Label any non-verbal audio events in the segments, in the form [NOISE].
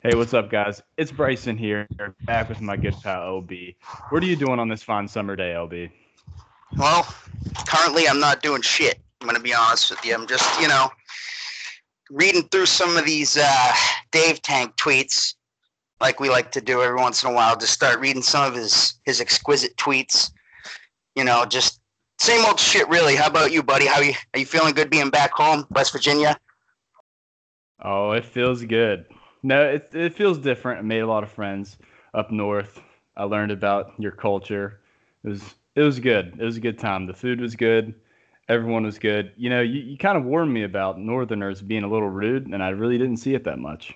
Hey, what's up, guys? It's Bryson here, back with my good pal LB. What are you doing on this fine summer day, LB? Well, currently I'm not doing shit. I'm gonna be honest with you. I'm just, you know, reading through some of these uh, Dave Tank tweets, like we like to do every once in a while. Just start reading some of his his exquisite tweets. You know, just same old shit, really. How about you, buddy? How you are you feeling? Good being back home, West Virginia? Oh, it feels good. No, it it feels different. I made a lot of friends up north. I learned about your culture. It was it was good. It was a good time. The food was good. Everyone was good. You know, you, you kind of warned me about Northerners being a little rude, and I really didn't see it that much.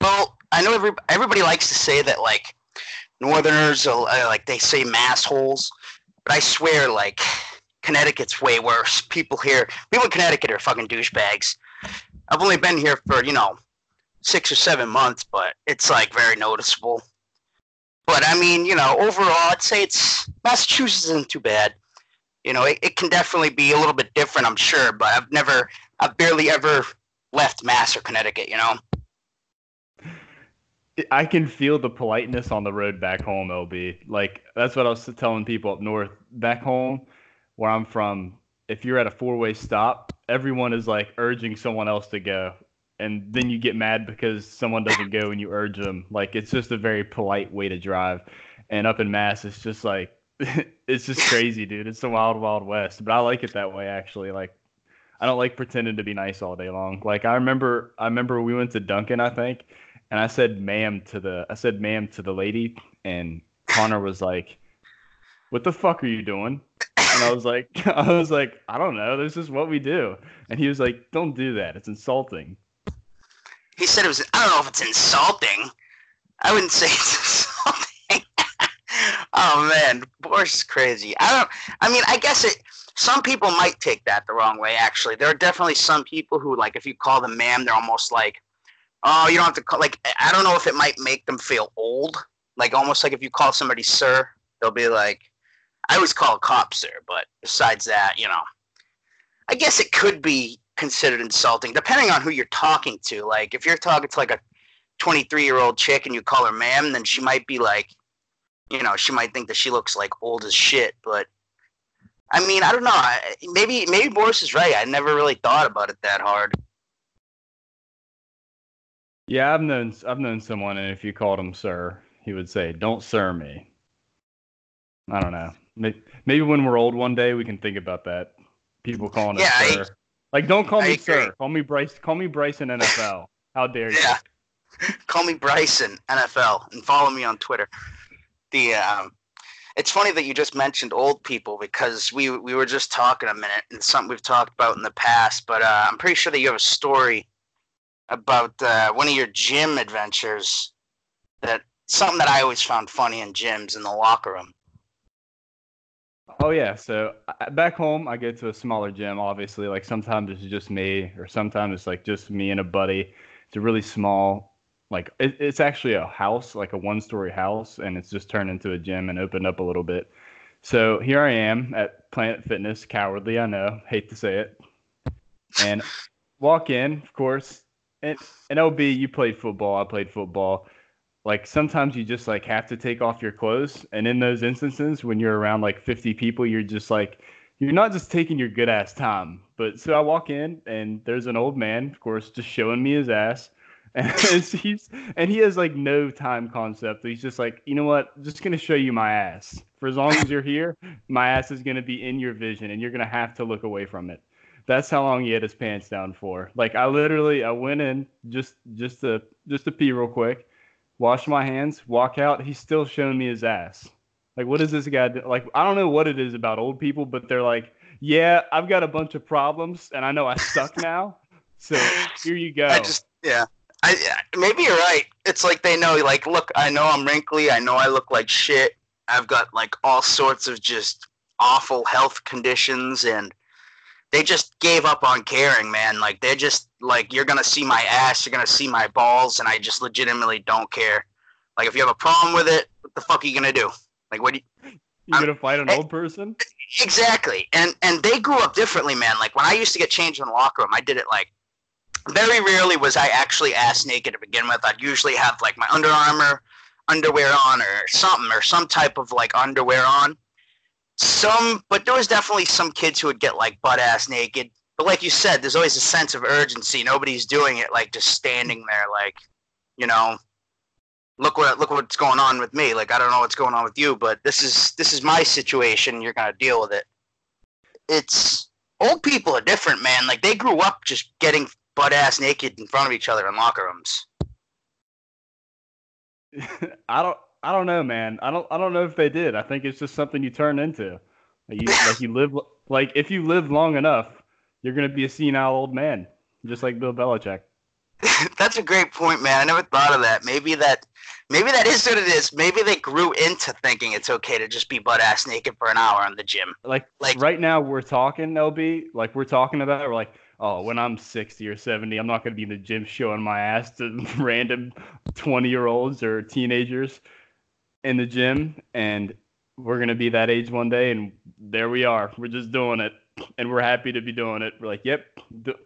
Well, I know every, everybody likes to say that like Northerners are uh, like they say massholes, but I swear like Connecticut's way worse. People here, people in Connecticut are fucking douchebags. I've only been here for you know six or seven months, but it's like very noticeable. But I mean, you know, overall, I'd say it's Massachusetts isn't too bad. You know, it, it can definitely be a little bit different, I'm sure, but I've never, I've barely ever left Mass or Connecticut. You know. I can feel the politeness on the road back home, LB. Like that's what I was telling people up north. Back home, where I'm from, if you're at a four-way stop, everyone is like urging someone else to go, and then you get mad because someone doesn't go and you urge them. Like it's just a very polite way to drive. And up in Mass, it's just like [LAUGHS] it's just crazy, dude. It's the wild, wild west. But I like it that way, actually. Like I don't like pretending to be nice all day long. Like I remember, I remember we went to Dunkin', I think, and I said "ma'am" to the, I said "ma'am" to the lady, and Connor was like, "What the fuck are you doing?" And I was like, [LAUGHS] I was like, I don't know. This is what we do. And he was like, Don't do that. It's insulting. He said it was. I don't know if it's insulting. I wouldn't say [LAUGHS] it's insulting. [LAUGHS] oh man, Boris is crazy. I don't. I mean, I guess it. Some people might take that the wrong way. Actually, there are definitely some people who like if you call them ma'am, they're almost like, oh, you don't have to call. Like, I don't know if it might make them feel old. Like almost like if you call somebody sir, they'll be like, I always call a cop sir, but besides that, you know, I guess it could be considered insulting depending on who you're talking to. Like if you're talking to like a 23 year old chick and you call her ma'am, then she might be like, you know, she might think that she looks like old as shit. But I mean, I don't know. Maybe maybe Boris is right. I never really thought about it that hard. Yeah, I've known I've known someone, and if you called him sir, he would say, "Don't sir me." I don't know. Maybe when we're old one day, we can think about that. People calling yeah, us sir. I, like, don't call I me agree. sir. Call me Bryce. Call me Bryson NFL. How dare you? Yeah. [LAUGHS] call me Bryson NFL and follow me on Twitter. The um, it's funny that you just mentioned old people because we we were just talking a minute and something we've talked about in the past. But uh, I'm pretty sure that you have a story about uh, one of your gym adventures that something that I always found funny in gyms in the locker room. Oh yeah, so uh, back home I go to a smaller gym. Obviously, like sometimes it's just me, or sometimes it's like just me and a buddy. It's a really small, like it, it's actually a house, like a one-story house, and it's just turned into a gym and opened up a little bit. So here I am at Planet Fitness, cowardly, I know, hate to say it, and walk in, of course. And, and LB, you played football. I played football like sometimes you just like have to take off your clothes and in those instances when you're around like 50 people you're just like you're not just taking your good ass time. But so i walk in and there's an old man of course just showing me his ass [LAUGHS] and he's and he has like no time concept. He's just like you know what? I'm just gonna show you my ass. For as long as you're here my ass is gonna be in your vision and you're gonna have to look away from it. That's how long he had his pants down for. Like i literally i went in just just to just to pee real quick wash my hands, walk out. He's still showing me his ass. Like, what is this guy do? Like, I don't know what it is about old people, but they're like, yeah, I've got a bunch of problems, and I know I suck [LAUGHS] now. So here you go. I just, yeah. I maybe you're right. It's like they know, like, look, I know I'm wrinkly. I know I look like shit. I've got like all sorts of just awful health conditions, and they just gave up on caring, man. Like they're just like you're gonna see my ass, you're gonna see my balls, and I just legitimately don't care. Like if you have a problem with it, what the fuck are you gonna do? Like what do you? You gonna fight an old person? Exactly, and and they grew up differently, man. Like when I used to get changed in the locker room, I did it like very rarely was I actually ass naked to begin with. I'd usually have like my Under Armour underwear on or something or some type of like underwear on. Some, but there was definitely some kids who would get like butt ass naked. But like you said, there's always a sense of urgency. Nobody's doing it like just standing there, like, you know, look what look what's going on with me. Like I don't know what's going on with you, but this is this is my situation. You're gonna deal with it. It's old people are different, man. Like they grew up just getting butt ass naked in front of each other in locker rooms. [LAUGHS] I don't I don't know, man. I don't I don't know if they did. I think it's just something you turn into. Like you like you live like if you live long enough, you're gonna be a senile old man, just like Bill Belichick. [LAUGHS] That's a great point, man. I never thought of that. Maybe that maybe that is what it is. Maybe they grew into thinking it's okay to just be butt ass naked for an hour in the gym. Like like right now we're talking, LB, like we're talking about it, we're like, oh, when I'm 60 or 70, I'm not going to be in the gym showing my ass to [LAUGHS] random 20 year olds or teenagers in the gym. And we're to be that age one day. And there we are. We're just doing it. And we're happy to be doing it. We're like, yep,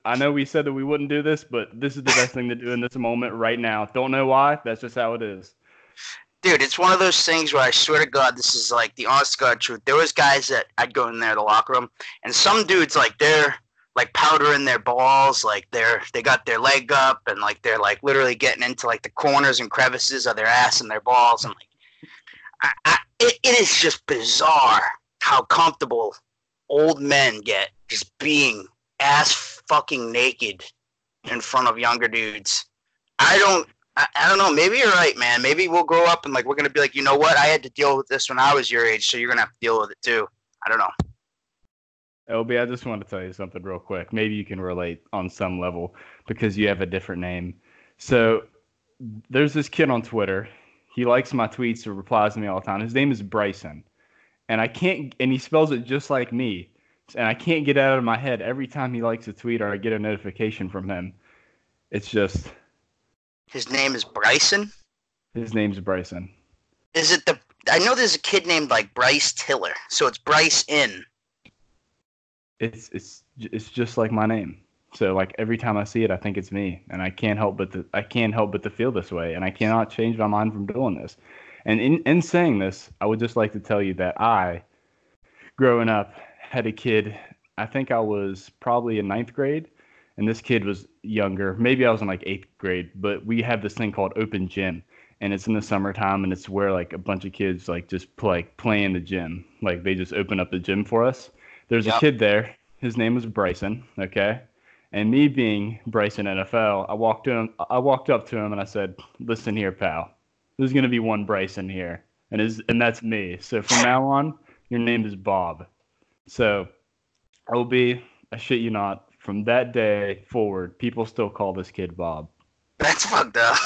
I know we said that we wouldn't do this, but this is the best thing to do in this moment right now. Don't know why. That's just how it is. Dude, it's one of those things where I swear to God, this is like the honest God truth. There was guys that I'd go in there, the locker room, and some dudes like they're like powdering their balls, like they're they got their leg up and like they're like literally getting into like the corners and crevices of their ass and their balls and like I, it, it is just bizarre how comfortable old men get just being ass fucking naked in front of younger dudes. I don't I, I don't know. Maybe you're right, man. Maybe we'll grow up and like we're gonna be like, you know what? I had to deal with this when I was your age, so you're gonna have to deal with it too. I don't know. LB, I just want to tell you something real quick. Maybe you can relate on some level because you have a different name. So there's this kid on Twitter. He likes my tweets or replies to me all the time. His name is Bryson. And I can't and he spells it just like me. And I can't get it out of my head every time he likes a tweet or I get a notification from him. It's just His name is Bryson? His name's Bryson. Is it the I know there's a kid named like Bryson Tiller. So it's Bryce in it's it's it's just like my name. So like every time I see it, I think it's me, and I can't help but to, I can't help but to feel this way, and I cannot change my mind from doing this. And in in saying this, I would just like to tell you that I, growing up, had a kid. I think I was probably in ninth grade, and this kid was younger. Maybe I was in like eighth grade, but we have this thing called open gym, and it's in the summertime, and it's where like a bunch of kids like just play play in the gym. Like they just open up the gym for us there's yep. a kid there. His name was Bryson. Okay. And me being Bryson NFL, I walked to him. I walked up to him and I said, "Listen here, pal. There's gonna be one Bryson here, and is and that's me. So from now on, your name is Bob. So I will be. I shit you not. From that day forward, people still call this kid Bob. That's fucked up.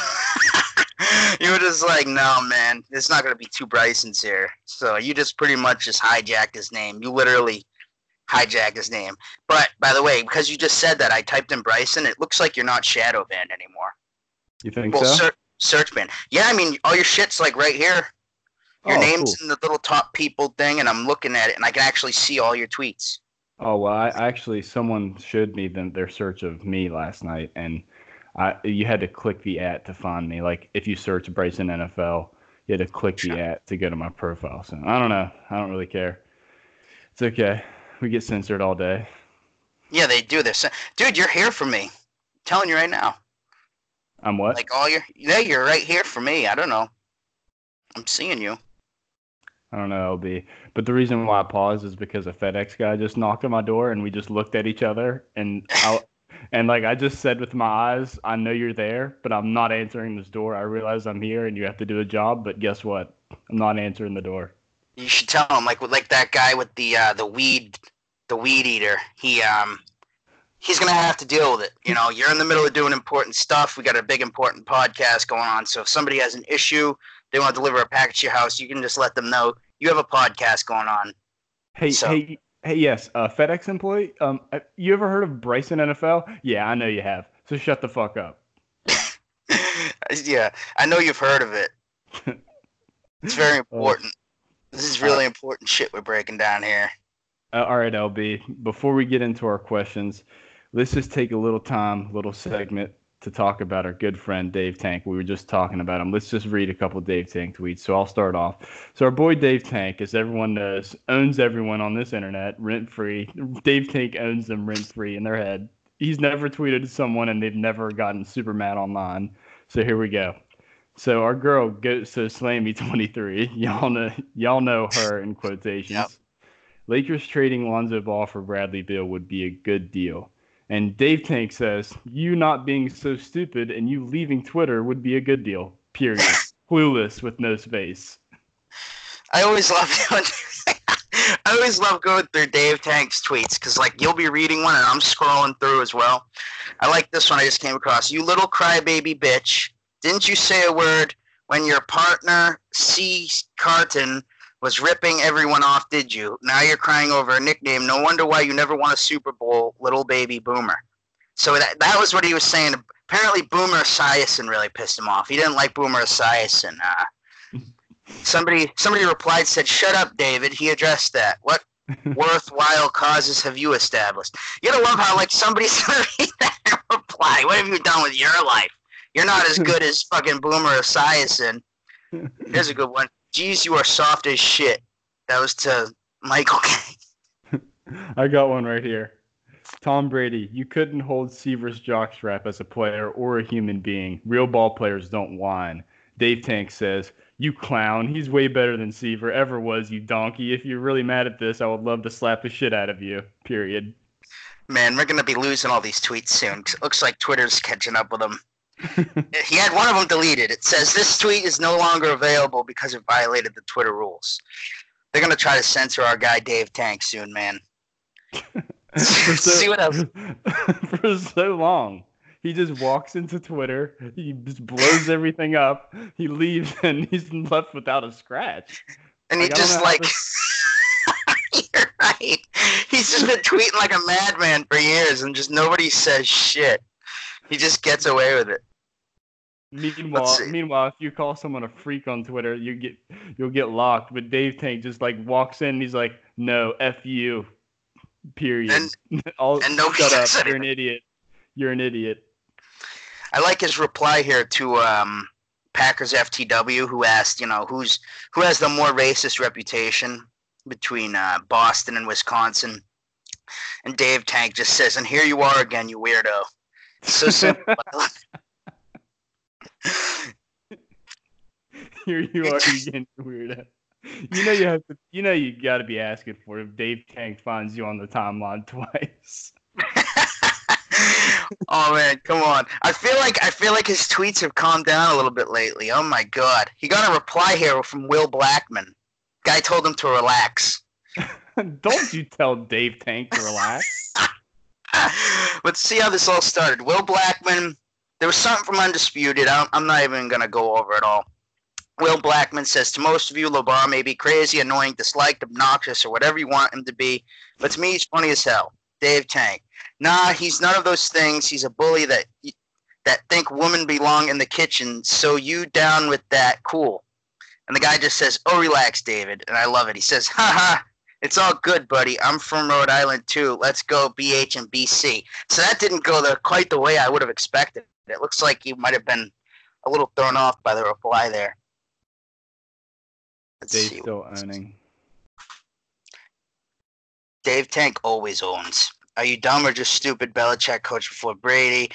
[LAUGHS] you were just like, no, man, there's not gonna be two Brysons here. So you just pretty much just hijacked his name. You literally hijack his name. But by the way, because you just said that, I typed in Bryson. It looks like you're not shadow banned anymore. You think well, so? Ser- search ban. Yeah, I mean, all your shit's like right here. Your oh, name's cool. in the little top people thing, and I'm looking at it, and I can actually see all your tweets. Oh well, I actually someone showed me them, their search of me last night, and I you had to click the at to find me. Like if you search Bryson NFL, you had to click the at to go to my profile. So I don't know. I don't really care. It's okay we get censored all day. Yeah, they do. this, dude. You're here for me. I'm telling you right now. I'm what? Like all your yeah, you're right here for me. I don't know. I'm seeing you. I don't know, LB. But the reason why I paused is because a FedEx guy just knocked on my door and we just looked at each other and [LAUGHS] I, and like I just said with my eyes, I know you're there, but I'm not answering this door. I realize I'm here and you have to do a job, but guess what? I'm not answering the door. You should tell him like like that guy with the uh, the weed the weed eater. He um he's gonna have to deal with it. You know, you're in the middle of doing important stuff. We got a big important podcast going on. So if somebody has an issue, they want to deliver a package to your house, you can just let them know you have a podcast going on. Hey, so, hey, hey, yes, uh, FedEx employee. Um, uh, you ever heard of Bryson NFL? Yeah, I know you have. So shut the fuck up. [LAUGHS] yeah, I know you've heard of it. [LAUGHS] It's very important. This is really uh, important shit we're breaking down here. Uh, all right, LB. Before we get into our questions, let's just take a little time, little segment to talk about our good friend Dave Tank. We were just talking about him. Let's just read a couple Dave Tank tweets. So I'll start off. So our boy Dave Tank, as everyone knows, owns everyone on this internet rent free. Dave Tank owns them rent free in their head. He's never tweeted to someone and they've never gotten super mad online. So here we go. So our girl goes to Slammy 23. [LAUGHS] Y'all know y'all know her in [LAUGHS] quotations. Yep. Lakers trading Lonzo Ball for Bradley Beal would be a good deal. And Dave Tank says, You not being so stupid and you leaving Twitter would be a good deal. Period. [LAUGHS] Clueless with no space. I always love I always love going through Dave Tank's tweets because, like, you'll be reading one and I'm scrolling through as well. I like this one I just came across. You little crybaby bitch. Didn't you say a word when your partner, C. Carton, was ripping everyone off, did you? Now you're crying over a nickname. No wonder why you never won a Super Bowl, little baby boomer. So that, that was what he was saying. Apparently, Boomer Esiason really pissed him off. He didn't like Boomer Esiason. Uh, [LAUGHS] somebody somebody replied, said, "Shut up, David." He addressed that. What [LAUGHS] worthwhile causes have you established? You gotta love how like somebody's [LAUGHS] gonna that reply. What have you done with your life? You're not as [LAUGHS] good as fucking Boomer Esiason. Here's a good one. Geez, you are soft as shit. That was to Michael K. [LAUGHS] I got one right here. Tom Brady, you couldn't hold Seaver's jockstrap as a player or a human being. Real ball players don't whine. Dave Tank says, You clown. He's way better than Seaver ever was, you donkey. If you're really mad at this, I would love to slap the shit out of you. Period. Man, we're going to be losing all these tweets soon. It looks like Twitter's catching up with them he had one of them deleted. It says this tweet is no longer available because it violated the Twitter rules. They're gonna try to censor our guy Dave Tank soon, man. [LAUGHS] so, See what else? [LAUGHS] for so long. He just walks into Twitter, he just blows [LAUGHS] everything up, he leaves, and he's left without a scratch. And he just like You're right. He's just been tweeting like a madman for years and just nobody says shit. He just gets away with it. Meanwhile, meanwhile, if you call someone a freak on Twitter, you get you'll get locked. But Dave Tank just like walks in, he's like, "No, f you." Period. And, [LAUGHS] All, and nobody shut up. You're an idiot. You're an idiot. I like his reply here to um, Packers FTW, who asked, you know, who's who has the more racist reputation between uh, Boston and Wisconsin. And Dave Tank just says, "And here you are again, you weirdo." So simple. [LAUGHS] [LAUGHS] [LAUGHS] Here you are again, weirdo. You know you have to. You know you got to be asking for it if Dave Tank finds you on the timeline [LAUGHS] twice. [LAUGHS] oh man, come on! I feel like I feel like his tweets have calmed down a little bit lately. Oh my god, he got a reply here from Will Blackman. Guy told him to relax. Don't you tell Dave Tank to relax. Let's see how this all started. Will Blackman there was something from Undisputed. I'm not even going to go over it all. Will Blackman says to most of you, LeBron may be crazy, annoying, disliked, obnoxious, or whatever you want him to be, but to me, he's funny as hell. Dave Tank. Nah, he's none of those things. He's a bully that that think women belong in the kitchen. So you down with that? Cool. And the guy just says, "Oh, relax, David," and I love it. He says, "Ha ha." It's all good, buddy. I'm from Rhode Island too. Let's go BH and BC. So that didn't go the, quite the way I would have expected. It looks like you might have been a little thrown off by the reply there. Let's Dave still owning. Dave Tank always owns. Are you dumb or just stupid? Belichick coach before Brady.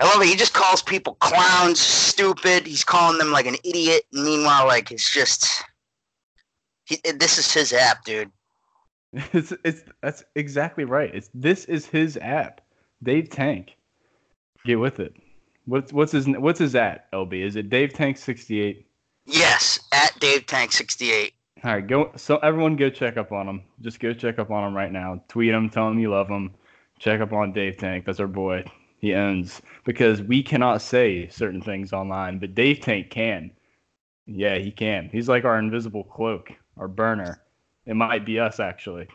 I love it. He just calls people clowns, stupid. He's calling them like an idiot. Meanwhile, like it's just, he, this is his app, dude. [LAUGHS] It's it's that's exactly right. It's this is his app, Dave Tank. Get with it. What's what's his what's his at LB? Is it Dave Tank sixty eight? Yes, at Dave Tank sixty eight. All right, go. So everyone, go check up on him. Just go check up on him right now. Tweet him, tell him you love him. Check up on Dave Tank. That's our boy. He owns because we cannot say certain things online, but Dave Tank can. Yeah, he can. He's like our invisible cloak, our burner. It might be us actually.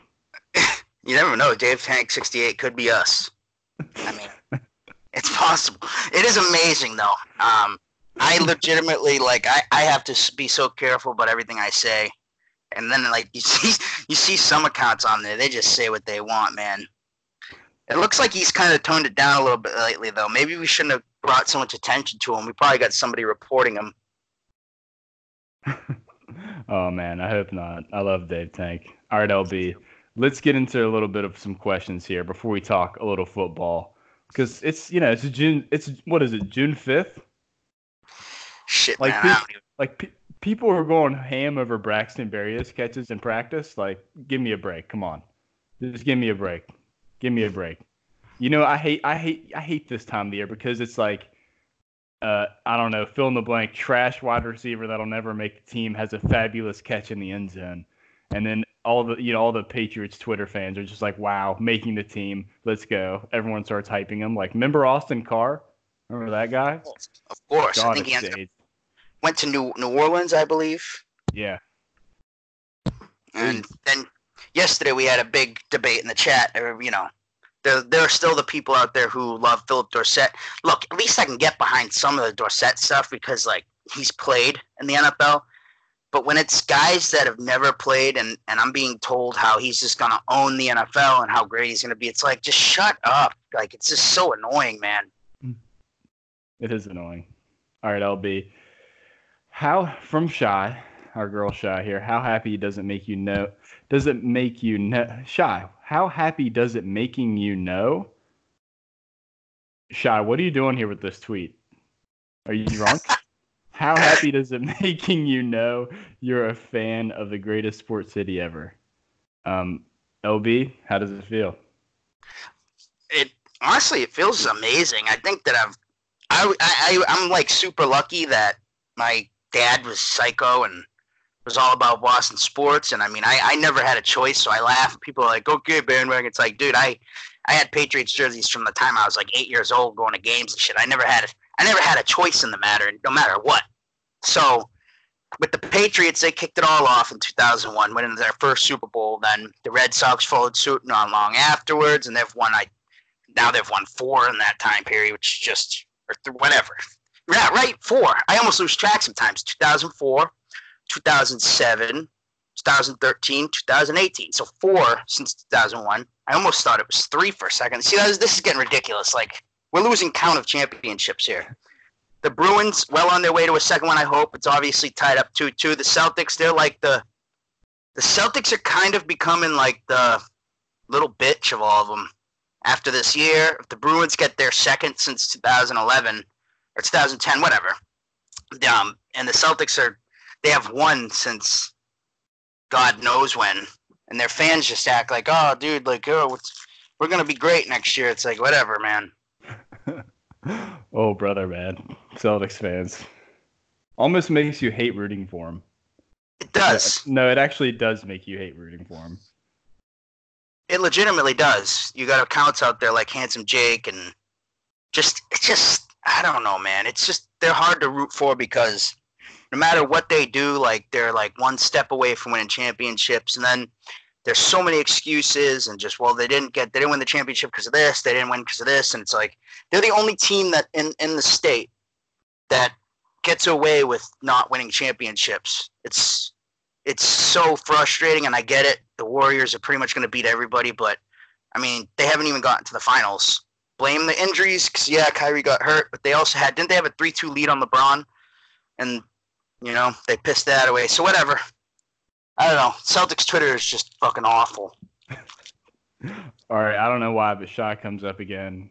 [LAUGHS] you never know. Dave Tank sixty eight could be us. I mean. It's possible. It is amazing though. Um, I legitimately like I, I have to be so careful about everything I say, and then like you [LAUGHS] see you see some accounts on there they just say what they want, man. It looks like he's kind of toned it down a little bit lately, though. Maybe we shouldn't have brought so much attention to him. We probably got somebody reporting him. [LAUGHS] oh man, I hope not. I love Dave Tank. All right, LB. Let's get into a little bit of some questions here before we talk a little football, because it's you know it's June. It's what is it? June fifth. Shit, like man. pe- even- like pe- people are going ham over Braxton Berrios catches in practice. Like, give me a break. Come on, just give me a break. Give me a break. You know, I hate, I hate, I hate this time of the year because it's like, uh, I don't know, fill in the blank, trash wide receiver that'll never make the team has a fabulous catch in the end zone, and then all the, you know, all the Patriots Twitter fans are just like, wow, making the team, let's go. Everyone starts hyping him. Like, remember Austin Carr? Remember that guy? of course. I think he it's ended up- went to New New Orleans, I believe. Yeah. And then yesterday we had a big debate in the chat. You know, there there are still the people out there who love Phillip Dorsett. Look, at least I can get behind some of the Dorsett stuff because like he's played in the NFL. But when it's guys that have never played and, and I'm being told how he's just gonna own the NFL and how great he's gonna be, it's like just shut up. Like it's just so annoying, man. It is annoying. All right, LB. How from Shy, our girl Shy here, how happy does it make you know? Does it make you know? Shy, how happy does it making you know? Shy, what are you doing here with this tweet? Are you drunk? [LAUGHS] how happy does it [LAUGHS] making you know you're a fan of the greatest sports city ever? Um, LB, how does it feel? it honestly it feels amazing. I think that I've I, I I'm like super lucky that my dad was psycho and was all about Boston sports and I mean I, I never had a choice so I laugh people are like okay bandwagon it's like dude I I had Patriots jerseys from the time I was like eight years old going to games and shit I never had I never had a choice in the matter no matter what so with the Patriots they kicked it all off in 2001 winning their first Super Bowl then the Red Sox followed suit not long afterwards and they've won I now they've won four in that time period, which is just or th- whatever. Yeah, right, four. I almost lose track sometimes. 2004, 2007, 2013, 2018. So four since 2001. I almost thought it was three for a second. See, this is getting ridiculous. Like we're losing count of championships here. The Bruins, well on their way to a second one. I hope it's obviously tied up two two. The Celtics, they're like the the Celtics are kind of becoming like the little bitch of all of them after this year, if the Bruins get their second since 2011 or 2010, whatever, um, and the Celtics are they have won since God knows when, and their fans just act like, oh, dude, like, oh, we're gonna be great next year. It's like, whatever, man. Oh, brother, man. Celtics fans. Almost makes you hate rooting for him. It does. Uh, no, it actually does make you hate rooting for him. It legitimately does. You got accounts out there like Handsome Jake and just it's just I don't know, man. It's just they're hard to root for because no matter what they do, like they're like one step away from winning championships, and then there's so many excuses and just well they didn't get they didn't win the championship because of this, they didn't win because of this, and it's like they're the only team that in in the state that gets away with not winning championships. It's it's so frustrating, and I get it. The Warriors are pretty much going to beat everybody, but I mean, they haven't even gotten to the finals. Blame the injuries, because yeah, Kyrie got hurt, but they also had didn't they have a three-two lead on LeBron, and you know they pissed that away. So whatever. I don't know. Celtics Twitter is just fucking awful. [LAUGHS] All right, I don't know why, but Shy comes up again.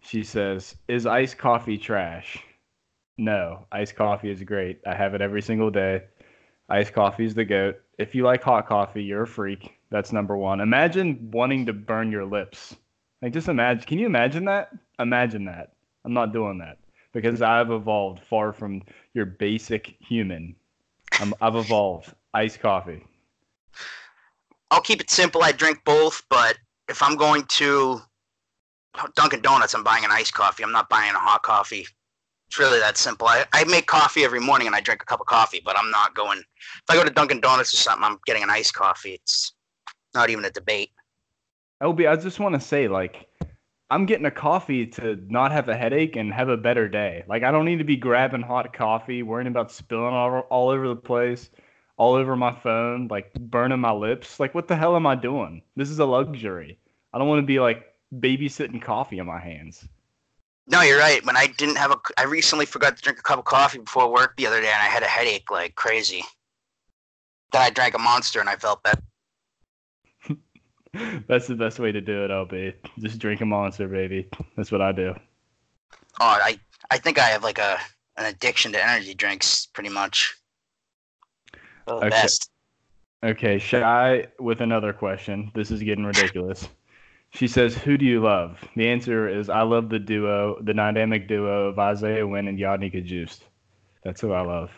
She says, "Is iced coffee trash?" No, iced coffee is great. I have it every single day. Iced coffee is the goat. If you like hot coffee, you're a freak. That's number one. Imagine wanting to burn your lips. Like, just imagine. Can you imagine that? Imagine that. I'm not doing that because I've evolved far from your basic human. I'm, I've evolved. Iced coffee. I'll keep it simple. I drink both, but if I'm going to Dunkin' Donuts, I'm buying an iced coffee. I'm not buying a hot coffee. It's really that simple. I, I make coffee every morning and I drink a cup of coffee, but I'm not going. If I go to Dunkin' Donuts or something, I'm getting an iced coffee. It's not even a debate. LB, I just want to say, like, I'm getting a coffee to not have a headache and have a better day. Like, I don't need to be grabbing hot coffee, worrying about spilling all, all over the place, all over my phone, like burning my lips. Like, what the hell am I doing? This is a luxury. I don't want to be like babysitting coffee in my hands. No, you're right. When I didn't have a, I recently forgot to drink a cup of coffee before work the other day, and I had a headache like crazy. Then I drank a monster, and I felt better. [LAUGHS] That's the best way to do it, LB. Just drink a monster, baby. That's what I do. Oh, I, I think I have like a an addiction to energy drinks, pretty much. The Okay. best. Okay, Shy with another question. This is getting ridiculous. [LAUGHS] She says, "Who do you love?" The answer is, "I love the duo, the dynamic duo of Isaiah Wynn and Yodny Cajuste. That's who I love.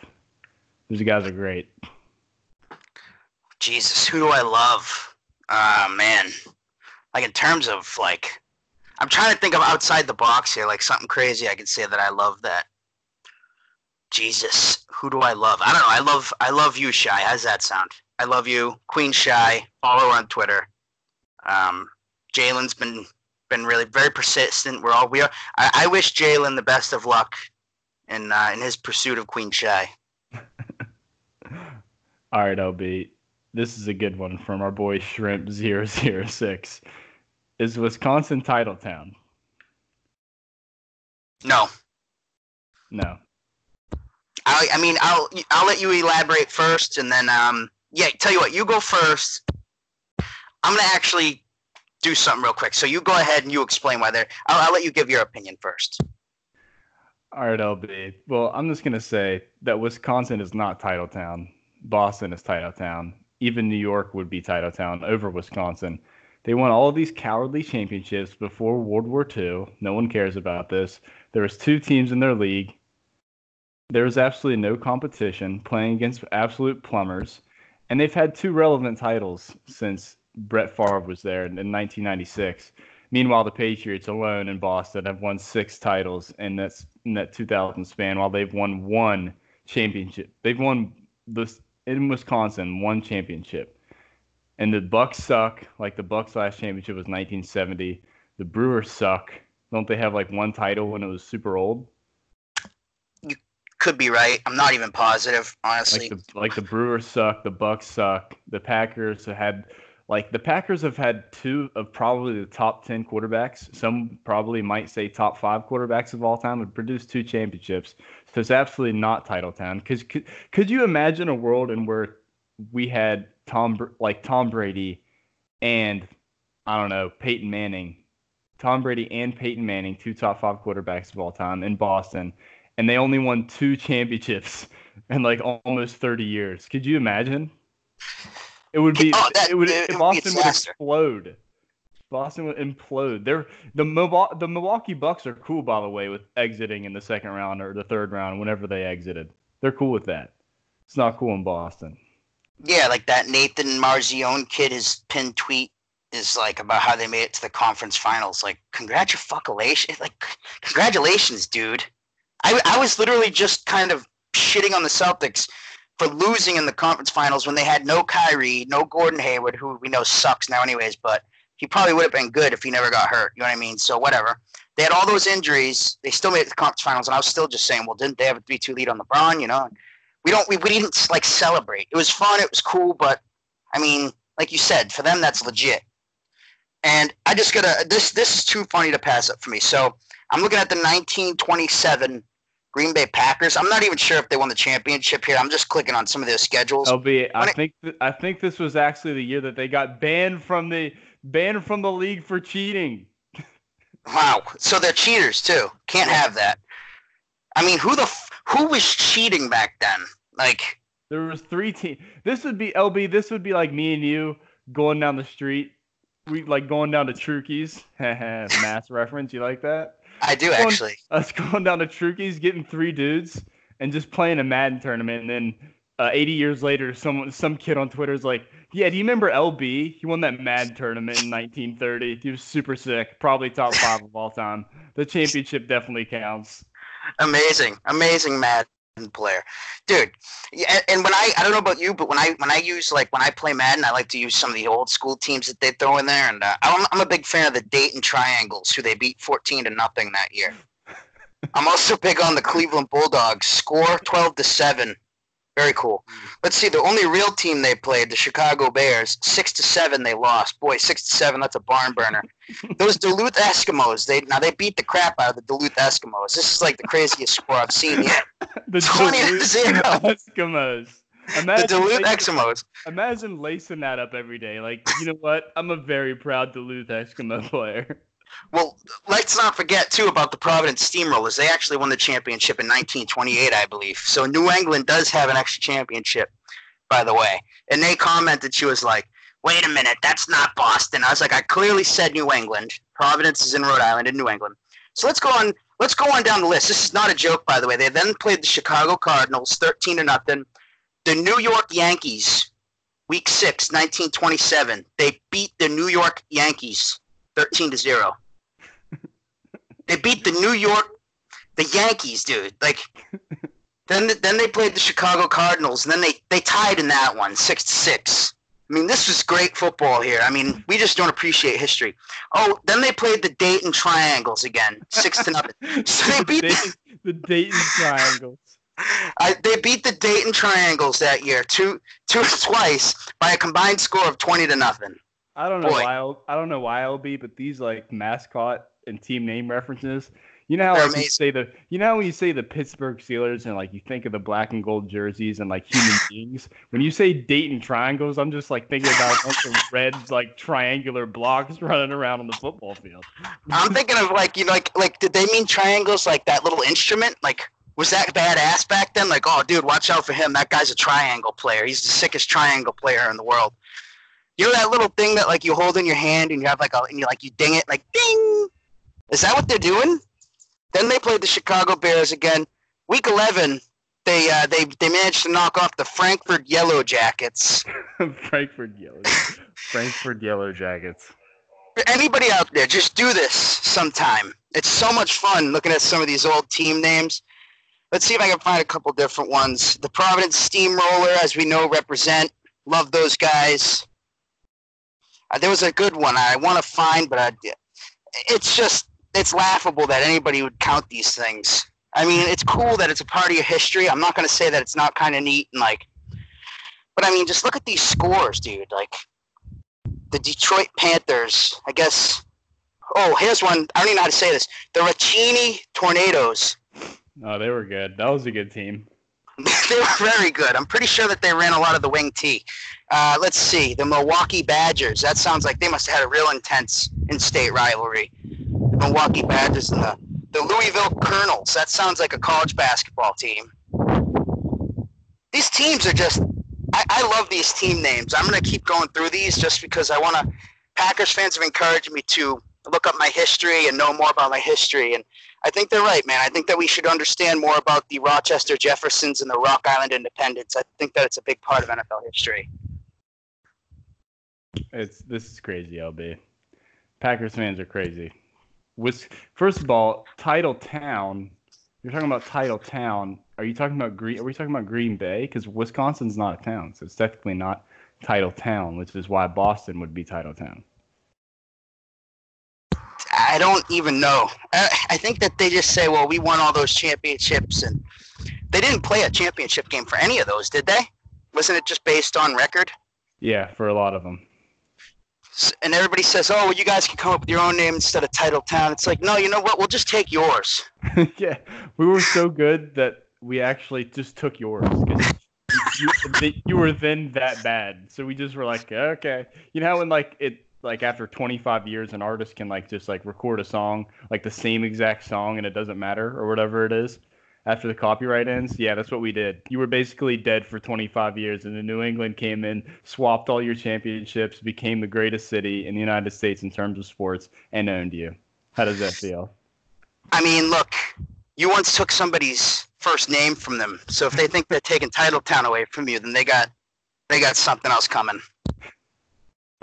Those guys are great." Jesus, who do I love? Ah, man. Like in terms of like, I'm trying to think of outside the box here, like something crazy I could say that I love that. Jesus, who do I love? I don't know. I love I love you, Shy. How's that sound? I love you, Queen Shy. Follow her on Twitter. Um, Jalen's been been really very persistent. We're all we are. I, I wish Jalen the best of luck in uh, in his pursuit of Queen Shy. [LAUGHS] All right, LB. This is a good one from our boy Shrimp 006. Is Wisconsin title town? No, No. I, I mean, I'll I'll let you elaborate first, and then um, yeah. Tell you what, you go first. I'm gonna actually do something real quick. So you go ahead and you explain why they're. I'll, I'll let you give your opinion first. All right, LB. Well, I'm just gonna say that Wisconsin is not title town. Boston is title town. Even New York would be title town over Wisconsin. They won all of these cowardly championships before World War II. No one cares about this. There was two teams in their league. There was absolutely no competition, playing against absolute plumbers, and they've had two relevant titles since Brett Favre was there in, in 1996. Meanwhile, the Patriots alone in Boston have won six titles in that in that 2000 span, while they've won one championship. They've won this in Wisconsin one championship, and the Bucks suck. Like the Bucks last championship was 1970. The Brewers suck. Don't they have like one title when it was super old? Could be right. I'm not even positive, honestly. Like the like the Brewers suck. The Bucks suck. The Packers have had like the Packers have had two of probably the top ten quarterbacks. Some probably might say top five quarterbacks of all time have produced two championships. So it's absolutely not title town. Because could, could you imagine a world in where we had Tom like Tom Brady and I don't know Peyton Manning, Tom Brady and Peyton Manning, two top five quarterbacks of all time in Boston, and they only won two championships in like almost 30 years. Could you imagine? It would be Oh, that- it would it Boston would explode. Boston would implode. They're the Milwaukee, the Milwaukee Bucks are cool by the way with exiting in the second round or the third round whenever they exited. They're cool with that. It's not cool in Boston. yeah, like that Nathan Marzione kid. His pinned tweet is like about how they made it to the conference finals. Like, congratulations! Like, congratulations, dude. I I was literally just kind of shitting on the Celtics for losing in the conference finals when they had no Kyrie, no Gordon Hayward, who we know sucks now, anyways. But he probably would have been good if he never got hurt. You know what I mean? So whatever. They had all those injuries. They still made it to the conference finals, and I was still just saying, well, didn't they have a three-two lead on LeBron? You know, we don't. We, we didn't like celebrate. It was fun. It was cool, but I mean, like you said, for them that's legit. And I just gotta this this is too funny to pass up for me. So I'm looking at the 1927 Green Bay Packers. I'm not even sure if they won the championship here. I'm just clicking on some of their schedules. LB, I it- think th- I think this was actually the year that they got banned from the banned from the league for cheating. [LAUGHS] Wow. So they're cheaters too. Can't have that. I mean, who the f- who was cheating back then? Like, There was three teams. This would be LB. This would be like me and you going down the street. We like going down to Trucchi's. [LAUGHS] Mass reference. You like that? I do Going- actually. Us going down to Trucchi's, getting three dudes, and just playing a Madden tournament. And then uh, 80 years later, someone, some kid on Twitter is like, "Yeah, do you remember LB? He won that Madden tournament in 1930. He was super sick. Probably top five of all time. The championship definitely counts." Amazing, amazing Madden player, dude. And- when I I don't know about you, but when I when I use like when I play Madden, I like to use some of the old school teams that they throw in there, and uh, I'm I'm a big fan of the Dayton Triangles, who they beat 14 to nothing that year. I'm also big on the Cleveland Bulldogs, score 12 to seven Very cool. Mm. Let's see. The only real team they played, the Chicago Bears, six to seven they lost. Boy, six to seven, that's a barn burner. [LAUGHS] Those Duluth Eskimos, they now they beat the crap out of the Duluth Eskimos. This is like the craziest score I've seen yet. [LAUGHS] the 20 to Duluth zero. [LAUGHS] Eskimos. The Imagine, Duluth Eskimos. imagine lacing that up every day. Like, you know what? I'm a very proud Duluth Eskimo player. Well, let's not forget too about the Providence Steamrollers. They actually won the championship in 1928, I believe. So New England does have an extra championship, by the way. And they commented, she was like, "Wait a minute, that's not Boston." I was like, "I clearly said New England. Providence is in Rhode Island in New England." So let's go on. Let's go on down the list. This is not a joke, by the way. They then played the Chicago Cardinals, 13 to nothing. The New York Yankees, Week Six, 1927. They beat the New York Yankees, 13 to zero. They beat the New York, the Yankees, dude. Like, [LAUGHS] then then they played the Chicago Cardinals, and then they they tied in that one, six to six. I mean, this was great football here. I mean, we just don't appreciate history. Oh, then they played the Dayton Triangles again, six to nothing. [LAUGHS] So they the, beat Dayton, the Dayton Triangles. I, they beat the Dayton Triangles that year, two two [LAUGHS] twice by a combined score of twenty to nothing. I don't know Boy. why I'll, I don't know why I'll be, but these like mascot and team name references. You know how like, you say the you know when you say the Pittsburgh Steelers and like you think of the black and gold jerseys and like human [LAUGHS] beings. When you say Dayton triangles, I'm just like thinking about a bunch of [LAUGHS] red like triangular blocks running around on the football field. I'm thinking of like you know, like like did they mean triangles like that little instrument? Like was that badass back then? Like, oh dude, watch out for him. That guy's a triangle player. He's the sickest triangle player in the world. You know that little thing that like you hold in your hand and you have like a and you like you ding it like ding. Is that what they're doing? Then they played the Chicago Bears again. Week eleven, they uh, they they managed to knock off the Frankford Yellow Jackets. [LAUGHS] Frankford Yellow Frankford Yellow Jackets. anybody out there, just do this sometime. It's so much fun looking at some of these old team names. Let's see if I can find a couple different ones. The Providence Steamroller, as we know, represent. Love those guys. Uh, there was a good one I want to find, but I, it's just it's laughable that anybody would count these things. I mean, it's cool that it's a part of your history. I'm not going to say that it's not kind of neat and like, but I mean, just look at these scores, dude. Like the Detroit Panthers, I guess. Oh, here's one. I don't even know how to say this. The Racini Tornadoes. Oh, they were good. That was a good team. [LAUGHS] they were very good. I'm pretty sure that they ran a lot of the wing T. Uh, let's see. The Milwaukee Badgers. That sounds like they must have had a real intense in-state rivalry. Milwaukee Badgers and the, the Louisville Colonels. That sounds like a college basketball team. These teams are just. I, I love these team names. I'm going to keep going through these just because I want to. Packers fans have encouraged me to look up my history and know more about my history. And I think they're right, man. I think that we should understand more about the Rochester Jeffersons and the Rock Island Independents. I think that it's a big part of NFL history. It's this is crazy, LB. Packers fans are crazy. Was first of all, Title Town. You're talking about Title Town. Are you talking about Green? Are we talking about Green Bay? Because Wisconsin's not a town, so it's technically not Title Town, which is why Boston would be Title Town. I don't even know. I, I think that they just say, well, we won all those championships, and they didn't play a championship game for any of those, did they? Wasn't it just based on record? Yeah, for a lot of them. And everybody says, oh, well, you guys can come up with your own name instead of Title Town. It's like, no, you know what? We'll just take yours. [LAUGHS] yeah, we were so good that we actually just took yours. You, you, you were then that bad, so we just were like, okay. You know when like it like after 25 years, an artist can like just like record a song like the same exact song and it doesn't matter or whatever it is after the copyright ends. Yeah, that's what we did. You were basically dead for 25 years, and then New England came in, swapped all your championships, became the greatest city in the United States in terms of sports, and owned you. How does that feel? I mean, look, you once took somebody's first name from them. So if they think they're taking Title Town away from you, then they got they got something else coming.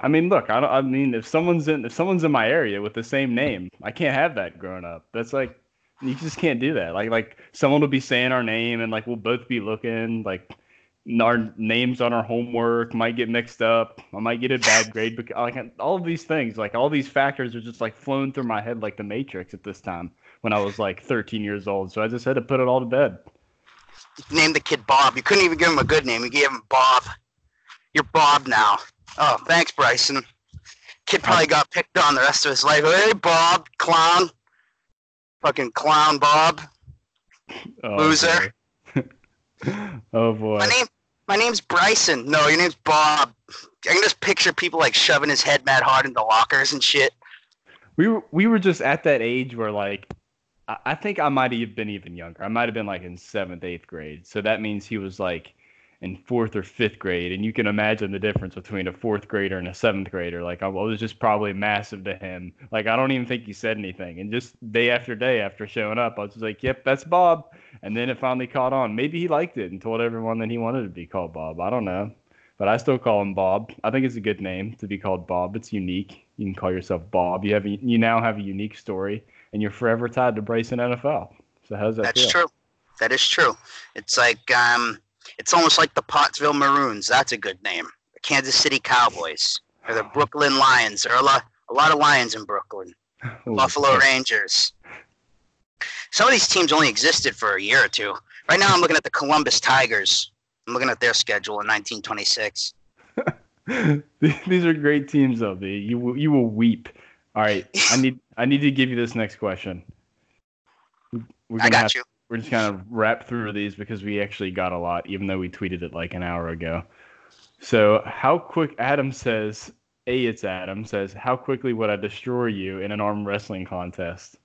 I mean, look, I, don't, I mean, if someone's in if someone's in my area with the same name, I can't have that growing up. That's like you just can't do that. Like like someone will be saying our name and like we'll both be looking like our names on our homework might get mixed up. I might get a bad grade because like all of these things, like all these factors are just like flowing through my head like the Matrix at this time when I was like 13 years old. So I just had to put it all to bed. named the kid Bob. You couldn't even give him a good name. You gave him Bob. You're Bob now. Oh, thanks, Bryson. Kid probably got picked on the rest of his life. Hey, Bob, clown. Fucking clown, Bob. Oh, Loser. [LAUGHS] oh boy. My name, my name's Bryson. No, your name's Bob. I can just picture people like shoving his head mad hard into lockers and shit. we were we were just at that age where like I, I think I might have been even younger. I might have been like in seventh, eighth grade. So that means he was like in fourth or fifth grade, and you can imagine the difference between a fourth grader and a seventh grader. Like I was just probably massive to him. Like I don't even think he said anything, and just day after day after showing up, I was just like, "Yep, that's Bob." And then it finally caught on. Maybe he liked it and told everyone that he wanted to be called Bob. I don't know. But I still call him Bob. I think it's a good name to be called Bob. It's unique. You can call yourself Bob. You have a, you now have a unique story, and you're forever tied to Bryson NFL. So how's that That's feel? true. That is true. It's like um, it's almost like the Pottsville Maroons. That's a good name. The Kansas City Cowboys or the Brooklyn Lions. There are a lot, a lot of lions in Brooklyn. [LAUGHS] Ooh, Buffalo. Rangers. Some of these teams only existed for a year or two. Right now, I'm looking at the Columbus Tigers. I'm looking at their schedule in 1926. [LAUGHS] These are great teams, though. You will, you will weep. All right, I [LAUGHS] need I need to give you this next question. I got you. We're just kind of wrap through these because we actually got a lot, even though we tweeted it like an hour ago. So, how quick? Adam says, "A, it's Adam says, how quickly would I destroy you in an arm wrestling contest?"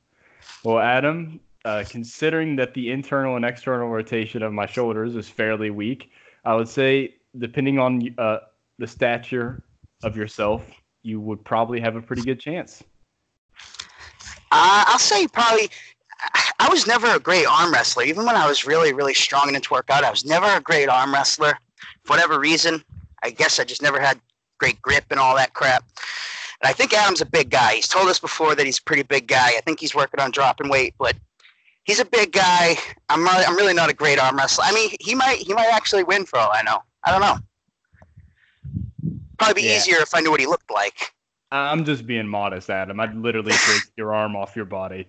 Well, Adam, uh, considering that the internal and external rotation of my shoulders is fairly weak, I would say, depending on uh, the stature of yourself, you would probably have a pretty good chance. Uh, I'll say probably. I was never a great arm wrestler. Even when I was really, really strong and into workout, I was never a great arm wrestler. For whatever reason, I guess I just never had great grip and all that crap. And I think Adam's a big guy. He's told us before that he's a pretty big guy. I think he's working on dropping weight, but he's a big guy. I'm really, I'm really not a great arm wrestler. I mean, he might he might actually win for all I know. I don't know. Probably be Yeah. easier if I knew what he looked like. I'm just being modest, Adam. I'd literally [LAUGHS] take your arm off your body.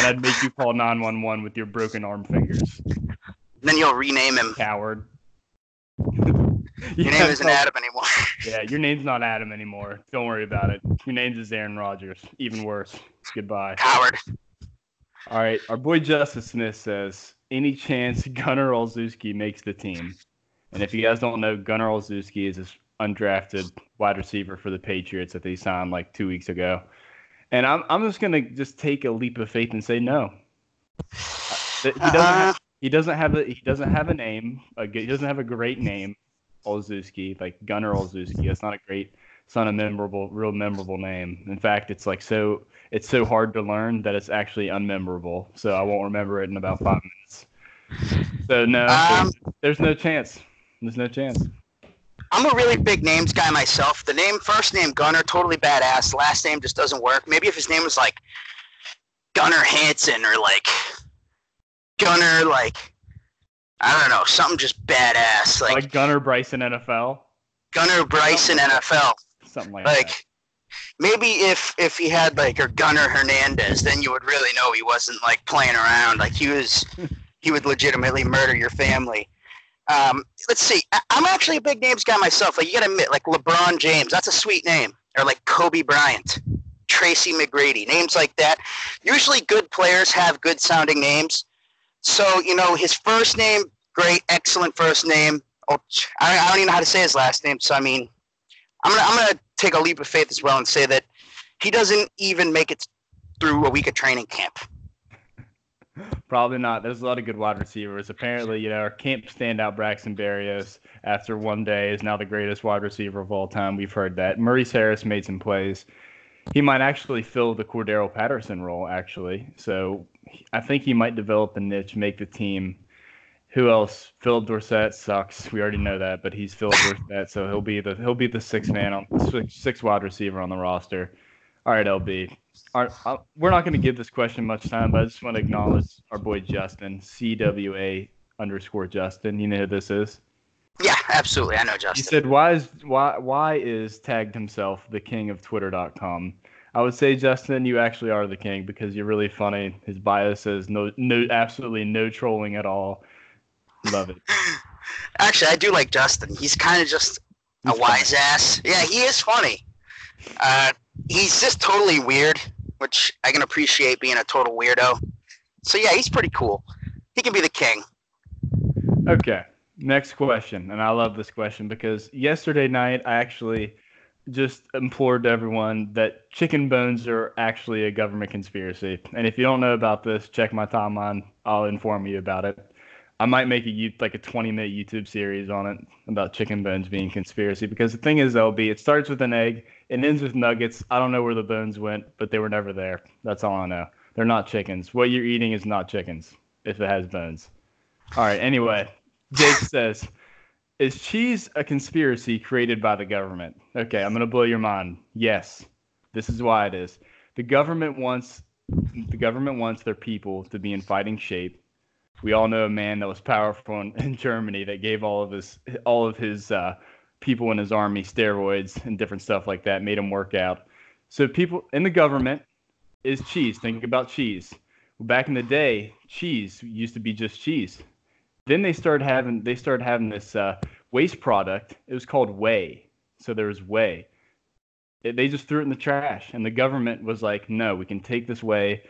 And I'd make you call 911 with your broken arm fingers. then you'll rename him. Coward. Your [LAUGHS] name isn't Adam anymore. [LAUGHS] Yeah, your name's not Adam anymore. Don't worry about it. Your name's is Aaron Rodgers. Even worse. Goodbye. Coward. All right. Our boy Justice Smith says, any chance Gunnar Olszewski makes the team? And if you guys don't know, Gunnar Olszewski is this undrafted wide receiver for the Patriots that they signed like two weeks ago. And I'm, I'm just going to just take a leap of faith and say no. He doesn't Uh, have, he doesn't have a he doesn't have a name. A, he doesn't have a great name, Olszewski, like Gunnar Olszewski. That's not a great. It's not a memorable, real memorable name. In fact, it's like so. It's so hard to learn that it's actually unmemorable. So I won't remember it in about five minutes. So no, Um, there's, there's no chance. There's no chance. I'm a really big names guy myself. The name, first name Gunner, totally badass. Last name just doesn't work. Maybe if his name was like Gunner Hansen or like Gunner, like I don't know, something just badass, like, Like Gunnar Bryson NFL, Gunner Bryson NFL. something like, Like that. maybe if if he had like a Gunner Hernandez, then you would really know he wasn't like playing around. Like he was, [LAUGHS] he would legitimately murder your family. Um, let's see. I, I'm actually a big names guy myself. Like you gotta admit, like LeBron James, that's a sweet name, or like Kobe Bryant, Tracy McGrady, names like that. Usually, good players have good sounding names. So you know his first name, great, excellent first name. Oh, I, I don't even know how to say his last name. So I mean, I'm gonna I'm gonna take a leap of faith as well and say that he doesn't even make it through a week of training camp. Probably not. There's a lot of good wide receivers. Apparently, you know, our camp standout Braxton Berrios, after one day, is now the greatest wide receiver of all time. We've heard that. Maurice Harris made some plays. He might actually fill the Cordarrelle Patterson role, actually. So I think he might develop a niche, make the team. Who else? Phillip Dorsett sucks. We already know that, but he's Phillip Dorsett, so he'll be the he'll be the sixth man on six, six wide receiver on the roster. All right, LB. Uh, we're not going to give this question much time, but I just want to acknowledge our boy Justin, CWA underscore Justin. You know who this is? Yeah, absolutely. I know Justin. He said, "Why is why why is tagged himself the king of Twitter.com?" I would say Justin, you actually are the king because you're really funny. His bio says no, no, absolutely no trolling at all. Love it. [LAUGHS] Actually, I do like Justin. He's kind of just a He's wise ass. Yeah, he is funny. Uh, he's just totally weird, which I can appreciate being a total weirdo. So yeah, he's pretty cool. He can be the king. Okay. Next question, and I love this question because yesterday night I actually just implored everyone that chicken bones are actually a government conspiracy. And if you don't know about this, check my timeline. I'll inform you about it. I might make a like a 20 minute YouTube series on it about chicken bones being conspiracy because the thing is, LB, it starts with an egg, it ends with nuggets. I don't know where the bones went, but they were never there. That's all I know. They're not chickens. What you're eating is not chickens if it has bones. All right. Anyway, Jake says, "Is cheese a conspiracy created by the government?" Okay, I'm gonna blow your mind. Yes, this is why it is. The government wants the government wants their people to be in fighting shape. We all know a man that was powerful in, in Germany that gave all of his all of his uh, people in his army steroids and different stuff like that, made him work out. So people in the government is cheese. Think about cheese. Back in the day, cheese used to be just cheese. Then they started having they started having this uh, waste product. It was called whey. So there was whey. They just threw it in the trash, and the government was like, "No, we can take this whey,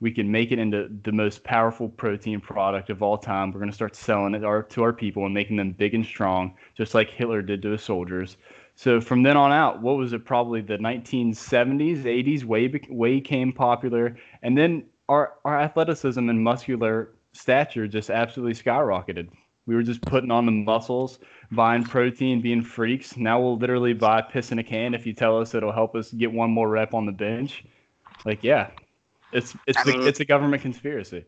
we can make it into the most powerful protein product of all time. We're going to start selling it our, to our people and making them big and strong, just like Hitler did to his soldiers." So from then on out, what was it? Probably the 1970s, 80s. Whey bec- whey came popular, and then our our athleticism and muscular stature just absolutely skyrocketed. We were just putting on the muscles, buying protein, being freaks. Now we'll literally buy piss in a can if you tell us it'll help us get one more rep on the bench. Like, yeah, it's it's I the, mean- it's a government conspiracy.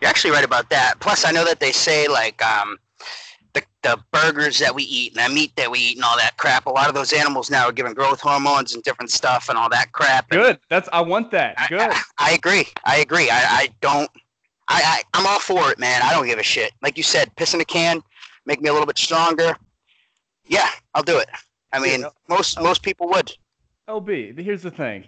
You're actually right about that. Plus, I know that they say like um, the the burgers that we eat and the meat that we eat and all that crap. A lot of those animals now are given growth hormones and different stuff and all that crap. And Good. That's I want that. I, Good. I, I agree. I agree. I, I don't. I, I I'm all for it, man. I don't give a shit. Like you said, piss in a can, make me a little bit stronger. Yeah, I'll do it. I mean, Yeah. most most people would. LB, here's the thing.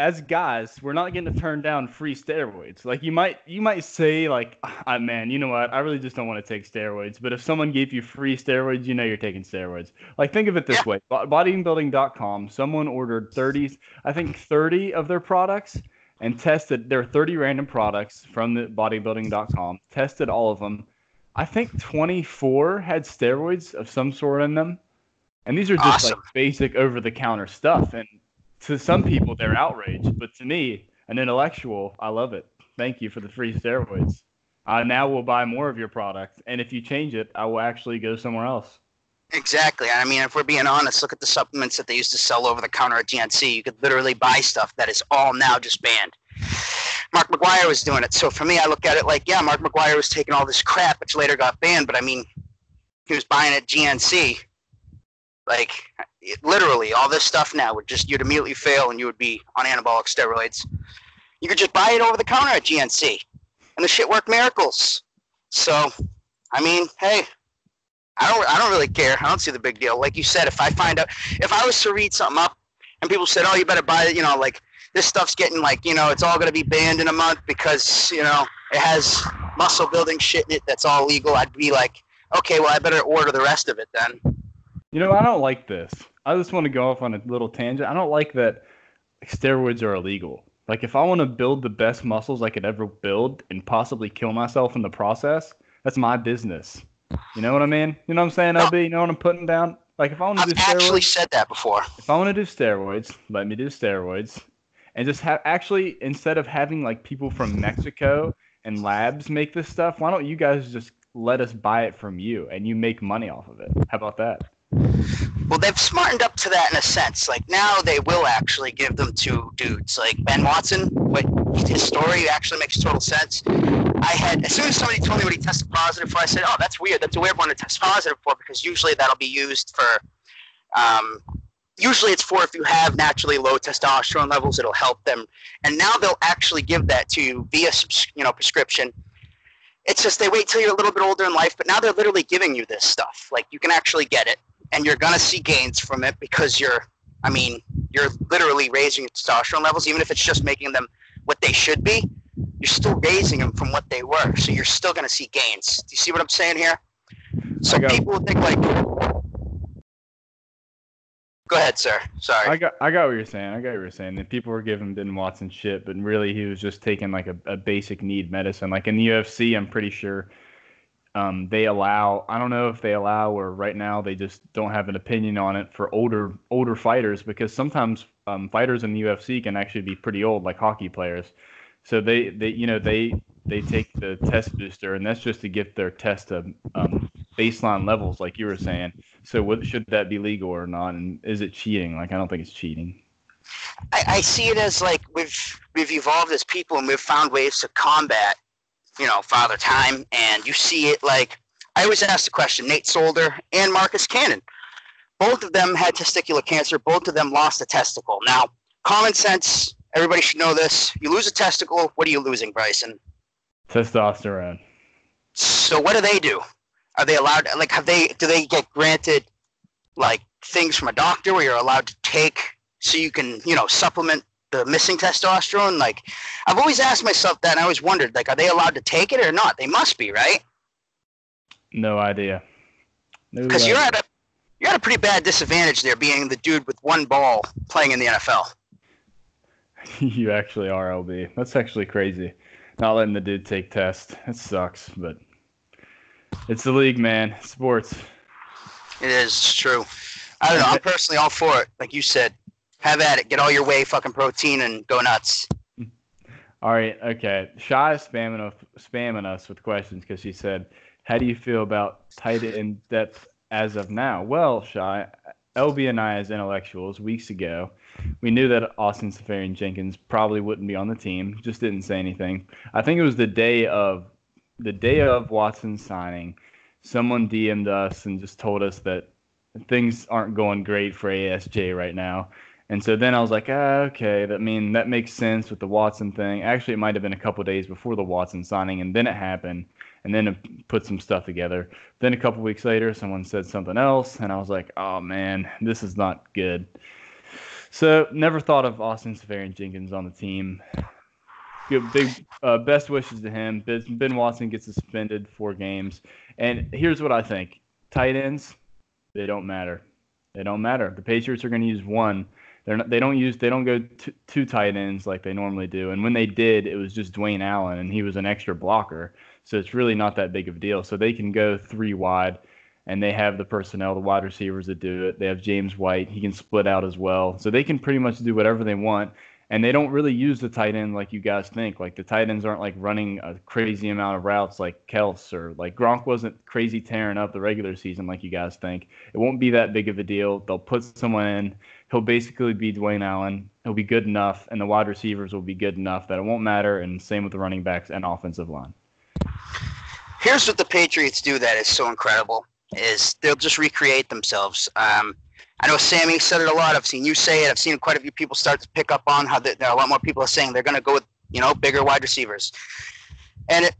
As guys, we're not going to turn down free steroids. Like you might, you might say like, ah, man, you know what? I really just don't want to take steroids. But if someone gave you free steroids, you know you're taking steroids. Like think of it this Yeah. way: bodybuilding.com. Someone ordered 30, I think 30 of their products, and tested. There are 30 random products from the bodybuilding.com. Tested all of them. I think 24 had steroids of some sort in them. And these are just Awesome. like basic over the counter stuff. And to some people, they're outraged. But to me, an intellectual, I love it. Thank you for the free steroids. I now will buy more of your product. And if you change it, I will actually go somewhere else. Exactly. I mean, if we're being honest, look at the supplements that they used to sell over the counter at GNC. You could literally buy stuff that is all now just banned. Mark McGwire was doing it. So for me, I look at it like, yeah, Mark McGwire was taking all this crap, which later got banned. But I mean, he was buying at GNC. Like, it- literally, all this stuff now would just, you'd immediately fail and you would be on anabolic steroids. You could just buy it over the counter at GNC. And the shit worked miracles. So, I mean, hey, I don't I don't really care. I don't see the big deal. Like you said, if I find out if I was to read something up and people said, "Oh, you better buy it," you know, like this stuff's getting like, you know, it's all going to be banned in a month because, you know, it has muscle building shit in it that's all legal. I'd be like, "Okay, well, I better order the rest of it then." You know, I don't like this. I just want to go off on a little tangent. I don't like that steroids are illegal. Like, if I want to build the best muscles I could ever build and possibly kill myself in the process, that's my business. You know what I mean? You know what I'm saying, LB? You know what I'm putting down? Like, if I want to I've do actually said that before. if I want to do steroids, let me do steroids, and just have actually instead of having like people from Mexico and labs make this stuff, why don't you guys just let us buy it from you and you make money off of it? How about that? Well, they've smartened up to that in a sense. Like now, they will actually give them to dudes like Ben Watson. What his story actually makes total sense. I had as soon as somebody told me what he tested positive for, I said, "Oh, that's weird. That's a weird one to test positive for because usually that'll be used for." Um, usually, it's for if you have naturally low testosterone levels, it'll help them. And now they'll actually give that to you via you know prescription. It's just they wait till you're a little bit older in life, but now they're literally giving you this stuff. Like you can actually get it and you're gonna see gains from it because you're I mean, you're literally raising testosterone levels, even if it's just making them what they should be. You're still raising them from what they were, so you're still going to see gains. Do you see what I'm saying here? So people think like, go ahead, sir. Sorry. I got I got what you're saying. I got what you're saying. That people were giving Ben Watson shit, but really he was just taking like a, a basic need medicine. Like in the UFC, I'm pretty sure um, they allow I don't know if they allow or right now they just don't have an opinion on it for older older fighters because sometimes um, fighters in the UFC can actually be pretty old like hockey players. So they, they you know they they take the test booster and that's just to get their test to um, baseline levels like you were saying. So what, should that be legal or not? And is it cheating? Like I don't think it's cheating. I, I see it as like we've we've evolved as people and we've found ways to combat you know, Father Time, and you see it like I always ask the question: Nate Solder and Marcus Cannon, both of them had testicular cancer. Both of them lost a testicle. Now, common sense, everybody should know this: you lose a testicle, what are you losing, Bryson? Testosterone. So what do they do? Are they allowed? Like, have they? Do they get granted like things from a doctor where you're allowed to take so you can, you know, supplement the missing testosterone? Like, I've always asked myself that, and I always wondered, like, are they allowed to take it or not? They must be, right? No idea. Because no you're at a you're at a pretty bad disadvantage there, being the dude with one ball playing in the NFL. [LAUGHS] you actually are, LB. That's actually crazy. Not letting the dude take tests. It sucks, but it's the league, man. Sports. It is. It's true. I don't know. I'm [LAUGHS] personally all for it. Like you said, have at it. Get all your whey fucking protein and go nuts. [LAUGHS] All right, okay. Shy is spamming us, spamming us with questions because she said, "How do you feel about tight end depth as of now?" Well, Shy, LB and I, as intellectuals, weeks ago, we knew that Austin Seferian-Jenkins probably wouldn't be on the team. Just didn't say anything. I think it was the day of the day of Watson signing. Someone DM'd us and just told us that things aren't going great for ASJ right now. And so then I was like, ah, okay, that mean that makes sense with the Watson thing. Actually, it might have been a couple days before the Watson signing, and then it happened, and then it put some stuff together. Then a couple weeks later, someone said something else, and I was like, oh man, this is not good. So never thought of Austin Seferian-Jenkins on the team. Big uh, best wishes to him. Ben Watson gets suspended four games, and here's what I think: tight ends, they don't matter. They don't matter. The Patriots are going to use one they're not, they don't use they don't go two tight ends like they normally do. And when they did, it was just Dwayne Allen, and he was an extra blocker. So it's really not that big of a deal. So they can go three wide, and they have the personnel, the wide receivers that do it. They have James White; he can split out as well. So they can pretty much do whatever they want. And they don't really use the tight end like you guys think. Like the tight ends aren't like running a crazy amount of routes like Kelce or like Gronk wasn't crazy tearing up the regular season like you guys think. It won't be that big of a deal. They'll put someone in he'll basically be Dwayne Allen. He'll be good enough, and the wide receivers will be good enough that it won't matter. And same with the running backs and offensive line. Here's what the Patriots do that is so incredible: is they'll just recreate themselves. Um, I know Sammy said it a lot. I've seen you say it. I've seen quite a few people start to pick up on how there are a lot more people are saying they're going to go with you know bigger wide receivers, and it,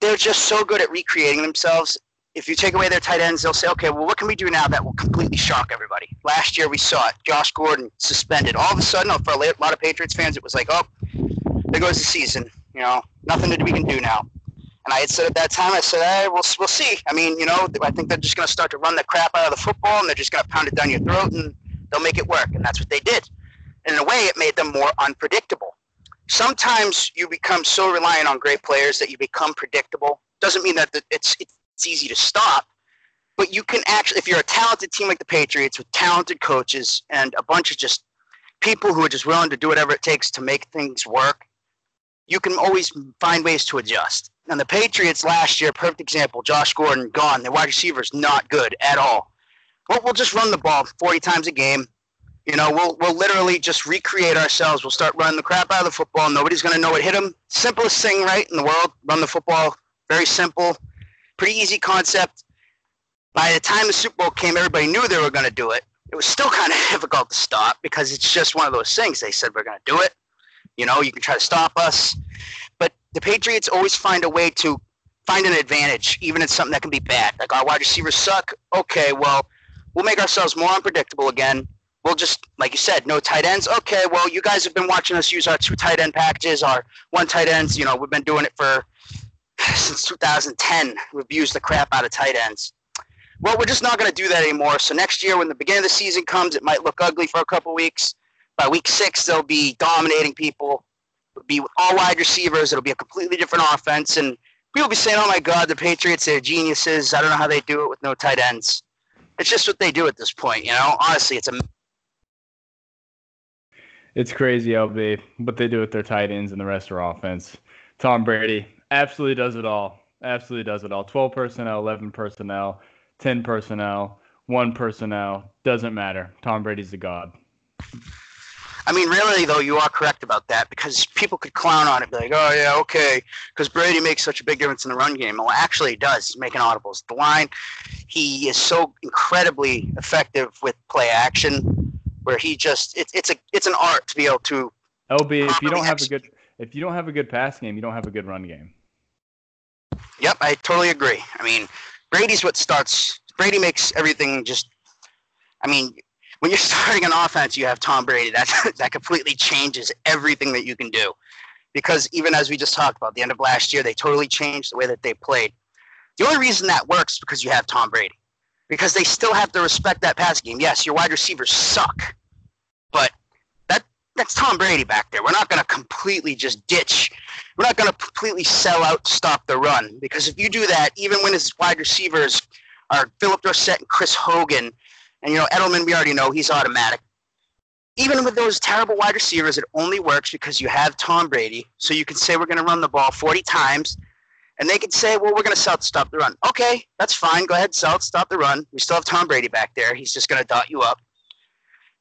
they're just so good at recreating themselves if you take away their tight ends, they'll say, okay, well, what can we do now that will completely shock everybody? Last year we saw it. Josh Gordon suspended. All of a sudden, for a lot of Patriots fans, it was like, oh, there goes the season. You know, nothing that we can do now. And I had said at that time, I said, hey, we'll, we'll see. I mean, you know, I think they're just going to start to run the crap out of the football and they're just going to pound it down your throat and they'll make it work. And that's what they did. And in a way, it made them more unpredictable. Sometimes you become so reliant on great players that you become predictable. Doesn't mean that it's, it's it's easy to stop. But you can actually, if you're a talented team like the Patriots with talented coaches and a bunch of just people who are just willing to do whatever it takes to make things work, you can always find ways to adjust. And the Patriots last year, perfect example, Josh Gordon gone. Their wide receivers not good at all. Well, we'll just run the ball 40 times a game. You know, we'll we'll literally just recreate ourselves. We'll start running the crap out of the football. Nobody's going to know what hit them. Simplest thing, right, in the world. Run the football. Very simple pretty easy concept. By the time the Super Bowl came, everybody knew they were going to do it. It was still [LAUGHS] kind of difficult to stop because it's just one of those things. They said we're going to do it. You know, you can try to stop us, but the Patriots always find a way to find an advantage, even in something that can be bad. Like our wide receivers suck. Okay, well, we'll make ourselves more unpredictable again. we'll just, like you said, no tight ends. Okay, well, you guys have been watching us use our two tight end packages, our one tight ends. You know, we've been doing it for since 2010. We've used the crap out of tight ends. Well, we're just not going to do that anymore. So next year, when the beginning of the season comes, it might look ugly for a couple weeks. By week six, they'll be dominating people. It'll be all wide receivers. It'll be a completely different offense, and people will be saying, "Oh my God, the Patriots, they're geniuses. I don't know how they do it with no tight ends." It's just what they do at this point, you know. Honestly, it's a it's crazy, LB, what they do with their tight ends and the rest of our offense. Tom Brady absolutely does it all. Absolutely does it all. 12 personnel, 11 personnel, 10 personnel, one personnel. Doesn't matter. Tom Brady's the god. I mean, really, though, you are correct about that because people could clown on it, be like, oh, yeah, okay, because Brady makes such a big difference in the run game. Well, actually, he does. He's making audibles. The line, he is so incredibly effective with play action where he just, it, it's, a, it's an art to be able to. LB, if you don't have a good. If you don't have a good pass game, you don't have a good run game. Yep, I totally agree. I mean, Brady's what starts. Brady makes everything just. I mean, when you're [LAUGHS] starting an offense, you have Tom Brady. That [LAUGHS] that completely changes everything that you can do, because even as we just talked about, the end of last year, they totally changed the way that they played. The only reason that works because you have Tom Brady, because they still have to respect that pass game. Yes, your wide receivers suck, but that that's Tom Brady back there. We're not going to completely just ditch. We're not going to completely sell out, stop the run, because if you do that, even when his wide receivers are Phillip Dorsett and Chris Hogan and you know, Edelman, we already know he's automatic. Even with those terrible wide receivers, it only works because you have Tom Brady. So you can say we're going to run the ball 40 times, and they can say, well, we're going to sell to stop the run. Okay, that's fine. Go ahead, sell stop the run. We still have Tom Brady back there. He's just going to dot you up.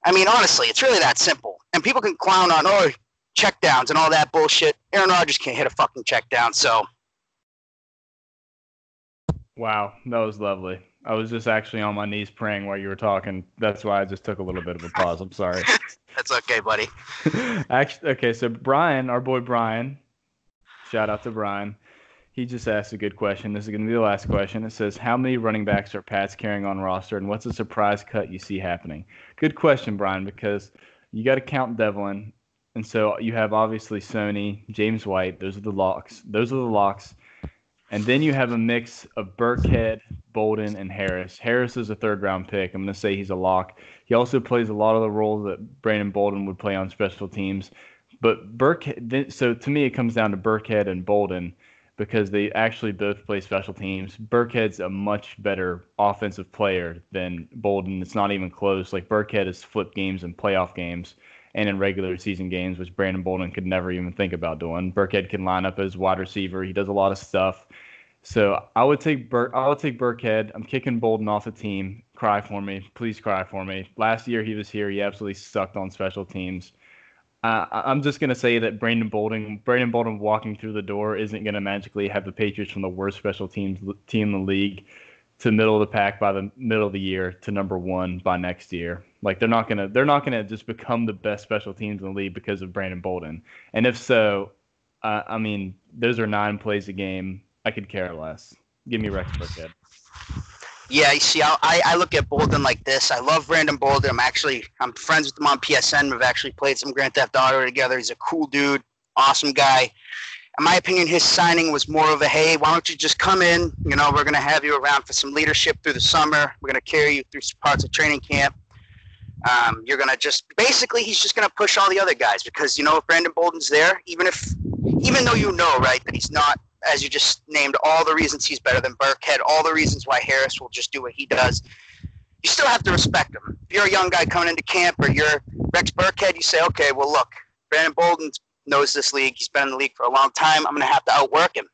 I mean, honestly, it's really that simple. And people can clown on, oh, check downs and all that bullshit. Aaron Rodgers can't hit a fucking check down, so. Wow, that was lovely. I was just actually on my knees praying while you were talking. That's why I just took a little bit of a pause. I'm sorry. [LAUGHS] That's okay, buddy. [LAUGHS] actually, okay. So Brian, our boy Brian, shout out to Brian. He just asked a good question. This is going to be the last question. It says, "How many running backs are Pats carrying on roster, and what's a surprise cut you see happening?" Good question, Brian, because you got to count Develin, and so you have obviously Sony, James White. Those are the locks. Those are the locks. And then you have a mix of Burkhead, Bolden, and Harris. Harris is a third round pick. I'm going to say he's a lock. He also plays a lot of the roles that Brandon Bolden would play on special teams. But Burkhead, so to me, it comes down to Burkhead and Bolden because they actually both play special teams. Burkhead's a much better offensive player than Bolden. It's not even close. Like Burkhead has flipped games and playoff games and in regular season games, which Brandon Bolden could never even think about doing. Burkhead can line up as wide receiver. He does a lot of stuff. So I would take Bur- I would take Burkhead. I'm kicking Bolden off the team. Cry for me, please cry for me. Last year he was here. He absolutely sucked on special teams. Uh, I'm just gonna say that Brandon Bolden, Brandon Bolden walking through the door isn't gonna magically have the Patriots from the worst special teams team in the league to middle of the pack by the middle of the year to number one by next year. Like they're not gonna they're not gonna just become the best special teams in the league because of Brandon Bolden. And if so, uh, I mean those are nine plays a game I could care less. Give me Rex Burkhead. Yeah, you see, I, I look at Bolden like this. I love Brandon Bolden. I'm actually I'm friends with him on PSN. We've actually played some Grand Theft Auto together. He's a cool dude, awesome guy. In my opinion, his signing was more of a hey, why don't you just come in? You know, we're gonna have you around for some leadership through the summer. We're gonna carry you through parts of training camp. Um, you're gonna just basically he's just gonna push all the other guys because you know if Brandon Bolden's there, even if even though you know right that he's not as you just named all the reasons he's better than Burkhead, all the reasons why Harris will just do what he does. You still have to respect him. If you're a young guy coming into camp or you're Rex Burkhead, you say, okay, well, look, Brandon Bolden knows this league. He's been in the league for a long time. I'm going to have to outwork him.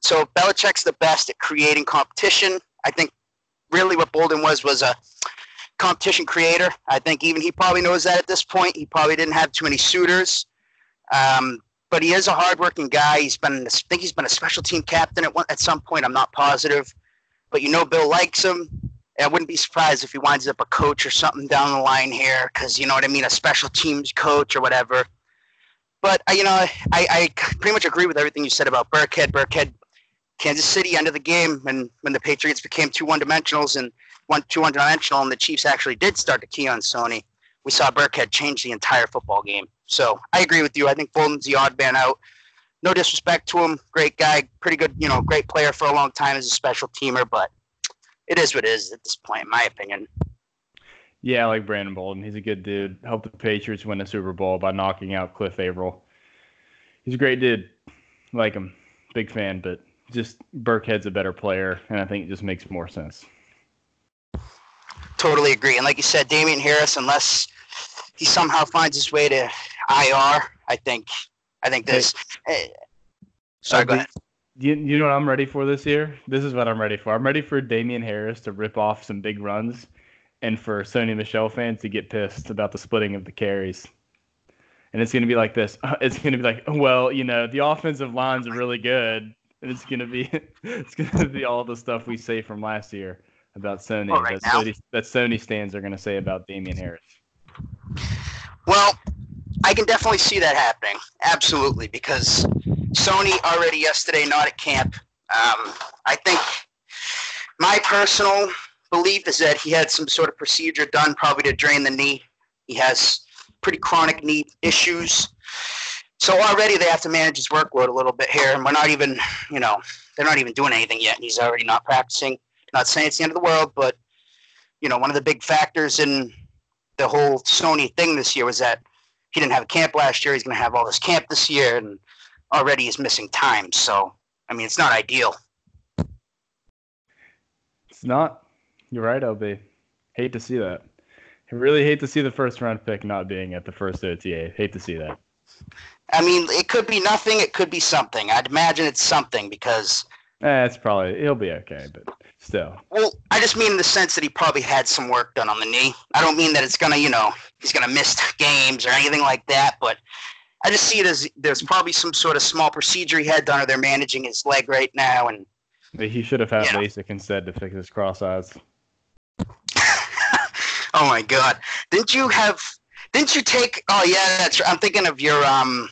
So Belichick's the best at creating competition. I think really what Bolden was was a competition creator. I think even he probably knows that at this point. He probably didn't have too many suitors. Um, but he is a hardworking guy. He's been, I think he's been a special team captain at one, at some point. I'm not positive, but you know Bill likes him. I wouldn't be surprised if he winds up a coach or something down the line here, because you know what I mean, a special teams coach or whatever. But uh, you know, I, I pretty much agree with everything you said about Burkhead. Burkhead, Kansas City, end of the game, when when the Patriots became two one dimensionals and one two dimensional, and the Chiefs actually did start to key on Sony. we saw Burkhead change the entire football game. So I agree with you. I think Bolden's the odd man out. No disrespect to him, great guy, pretty good, you know, great player for a long time as a special teamer, but it is what it is at this point, in my opinion. Yeah, I like Brandon Bolden. He's a good dude. Helped the Patriots win a Super Bowl by knocking out Cliff Avril. He's a great dude. Like him. Big fan, but just Burkhead's a better player, and I think it just makes more sense. Totally agree. And like you said, Damien Harris, unless he somehow finds his way to IR, I think I think this. Eh, hey, sorry, go ahead. You, you know what I'm ready for this year? This is what I'm ready for. I'm ready for Damien Harris to rip off some big runs and for Sony Michel fans to get pissed about the splitting of the carries. And it's going to be like this. [LAUGHS] It's going to be like, well, you know, the offensive lines are really good, and it's going to be [LAUGHS] it's going to be all the stuff we say from last year about Sony right that, Sony that Sony stands are going to say about Damien Harris. Well, I can definitely see that happening. Absolutely, because Sony already yesterday not at camp. Um, I think my personal belief is that he had some sort of procedure done, probably to drain the knee. He has pretty chronic knee issues. So already they have to manage his workload a little bit here, and we're not even, you know, they're not even doing anything yet. And he's already not practicing. Not saying it's the end of the world, but you know, one of the big factors in the whole Sony thing this year was that he didn't have a camp last year. He's going to have all this camp this year, and already he's missing time. So, I mean, it's not ideal. It's not. You're right, LB. Hate to see that. I really hate to see the first round pick not being at the first OTA. Hate to see that. I mean, it could be nothing. It could be something. I'd imagine it's something because. Eh, it's probably he'll be okay, but still. Well, I just mean in the sense that he probably had some work done on the knee. I don't mean that it's gonna, you know, he's gonna miss games or anything like that. But I just see it as there's probably some sort of small procedure he had done, or they're managing his leg right now, and. He should have had yeah. LASIK instead to fix his cross eyes. [LAUGHS] oh my God! Didn't you have? Didn't you take? Oh yeah, that's. I'm thinking of your um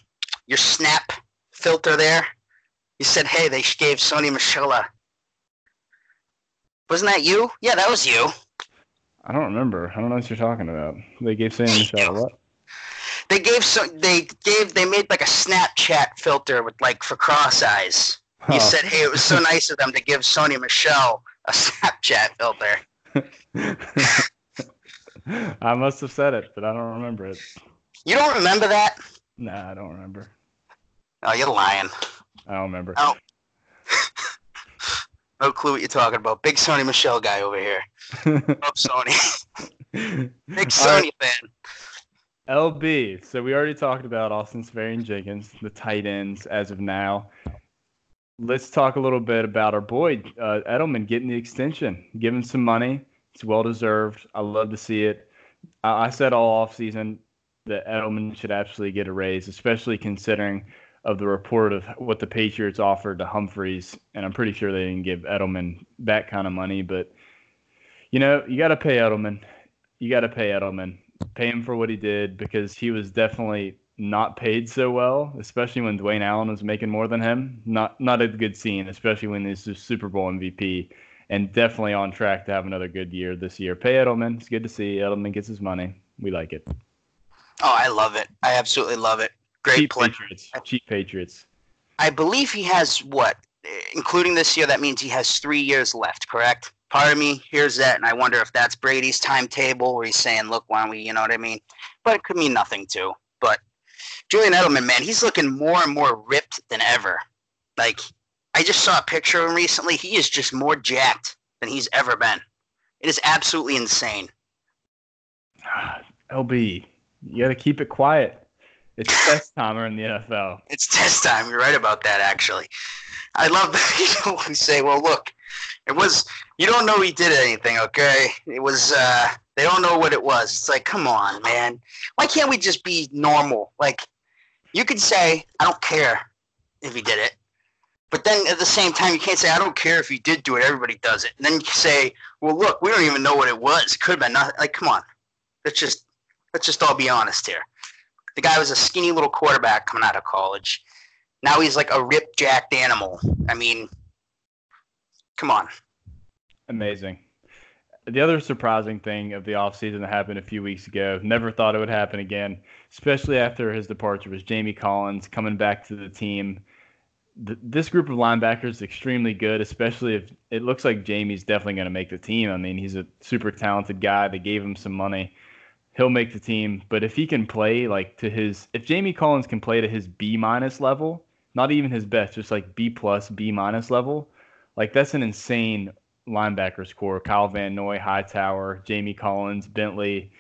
your snap filter there. You said, hey, they gave Sony Michel a wasn't that you? Yeah, that was you. I don't remember. I don't know what you're talking about. They gave Sam Michelle what? They gave so they gave they made like a Snapchat filter with like for cross eyes. You oh. said, "Hey, it was so [LAUGHS] nice of them to give Sony Michel a Snapchat filter." [LAUGHS] I must have said it, but I don't remember it. You don't remember that? Nah, I don't remember. Oh, you're lying. I don't remember. Oh. [LAUGHS] No clue what you're talking about. Big Sony Michel guy over here. [LAUGHS] Love Sony. [LAUGHS] Big Sony right. fan. LB. So we already talked about Austin Seferian-Jenkins, the tight ends as of now. Let's talk a little bit about our boy uh, Edelman getting the extension. giving some money. It's well deserved. I love to see it. I, I said all off season that Edelman should absolutely get a raise, especially considering of the report of what the Patriots offered to Humphries, and I'm pretty sure they didn't give Edelman that kind of money. But you know, you got to pay Edelman. You got to pay Edelman. Pay him for what he did because he was definitely not paid so well, especially when Dwayne Allen was making more than him. Not not a good scene, especially when he's the Super Bowl MVP, and definitely on track to have another good year this year. Pay Edelman. It's good to see Edelman gets his money. We like it. Oh, I love it. I absolutely love it. Great cheap play. Patriots. Cheap Patriots. I believe he has what, including this year. That means he has three years left. Correct. Part of me hears that, and I wonder if that's Brady's timetable, where he's saying, "Look, why don't we?" You know what I mean? But it could mean nothing too. But Julian Edelman, man, he's looking more and more ripped than ever. Like I just saw a picture of him recently. He is just more jacked than he's ever been. It is absolutely insane. Ah, LB, you got to keep it quiet. It's test timer in the NFL. It's test time. You're right about that, actually. I love the people who say, "Well, look, it was you don't know he did anything, okay? It was uh, they don't know what it was." It's like, come on, man. Why can't we just be normal? Like, you could say, "I don't care if he did it," but then at the same time, you can't say, "I don't care if he did do it. Everybody does it." And then you say, "Well, look, we don't even know what it was. It could have been nothing." Like, come on. Let's just let's just all be honest here. The guy was a skinny little quarterback coming out of college. Now he's like a ripped, jacked animal. I mean, come on. Amazing. the other surprising thing of the offseason that happened a few weeks ago, never thought it would happen again, especially after his departure, was Jamie Collins coming back to the team. this group of linebackers is extremely good, especially if it looks like Jamie's definitely going to make the team. I mean, he's a super talented guy. They gave him some money. He'll make the team. But if he can play like to his, if Jamie Collins can play to his B minus level, not even his best, just like B plus, B minus level, like that's an insane linebackers core. Kyle Van Noy, Hightower, Jamie Collins, Bentley,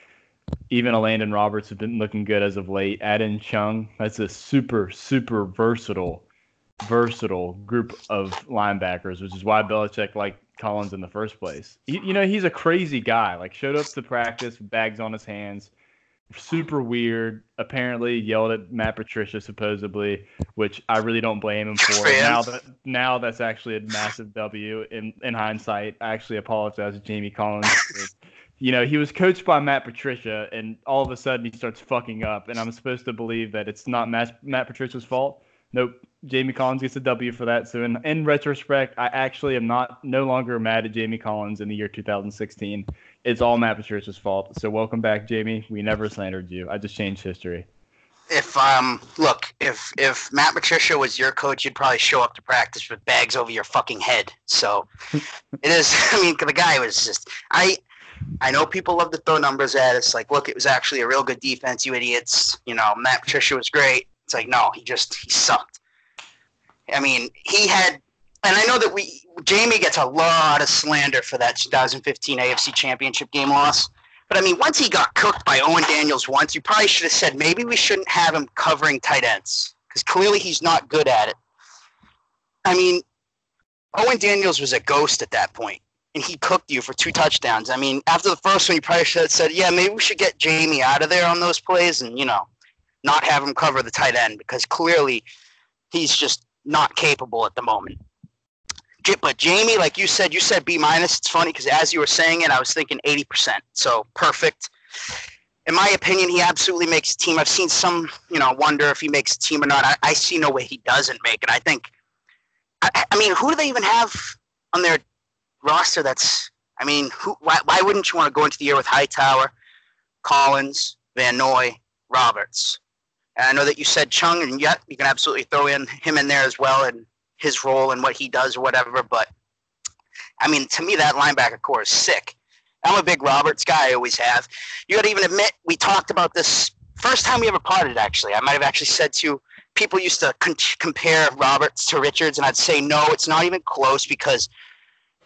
even Elandon Roberts have been looking good as of late. Add in Chung. That's a super, super versatile, versatile group of linebackers, which is why Belichick liked Collins in the first place. He, you know, he's a crazy guy. Like showed up to practice, bags on his hands, super weird. Apparently yelled at Matt Patricia supposedly, which I really don't blame him for. now that now that's actually a massive W in in hindsight. I actually apologize to Jamie Collins. you know, he was coached by Matt Patricia, and all of a sudden he starts fucking up, and I'm supposed to believe that it's not Matt, Matt Patricia's fault. Nope. Jamie Collins gets a W for that. So in, in retrospect, I actually am not no longer mad at Jamie Collins in the year 2016 it's all Matt Patricia's fault. So welcome back, Jamie. We never slandered you. I just changed history. If um look, if if Matt Patricia was your coach, you'd probably show up to practice with bags over your fucking head. So [LAUGHS] it is. I mean, the guy was just I. I know people love to throw numbers at us. Like, look, it was actually a real good defense, you idiots. You know, Matt Patricia was great. It's like, no, he just he sucked. I mean, he had and I know that we Jamie gets a lot of slander for that 2015 AFC Championship game loss. But I mean, once he got cooked by Owen Daniels once, you probably should have said maybe we shouldn't have him covering tight ends because clearly he's not good at it. I mean, Owen Daniels was a ghost at that point, and he cooked you for two touchdowns. I mean, after the first one, you probably should have said, yeah, maybe we should get Jamie out of there on those plays and, you know, not have him cover the tight end because clearly he's just not capable at the moment but Jamie, like you said, you said B minus. It's funny because as you were saying it, I was thinking 80%. So perfect. In my opinion, he absolutely makes a team. I've seen some, you know, wonder if he makes a team or not. I, I see no way he doesn't make it. I think, I, I, mean, who do they even have on their roster that's, I mean, who? Why, why wouldn't you want to go into the year with Hightower, Collins, Van Noy, Roberts? And I know that you said Chung, and yet you can absolutely throw in him in there as well. And his role and what he does or whatever. But I mean, to me, that linebacker core is sick. I'm a big Roberts guy. I always have. You got to even admit we talked about this first time we ever potted. Actually, I might have actually said to people used to con- compare Roberts to Richards, and I'd say no, it's not even close because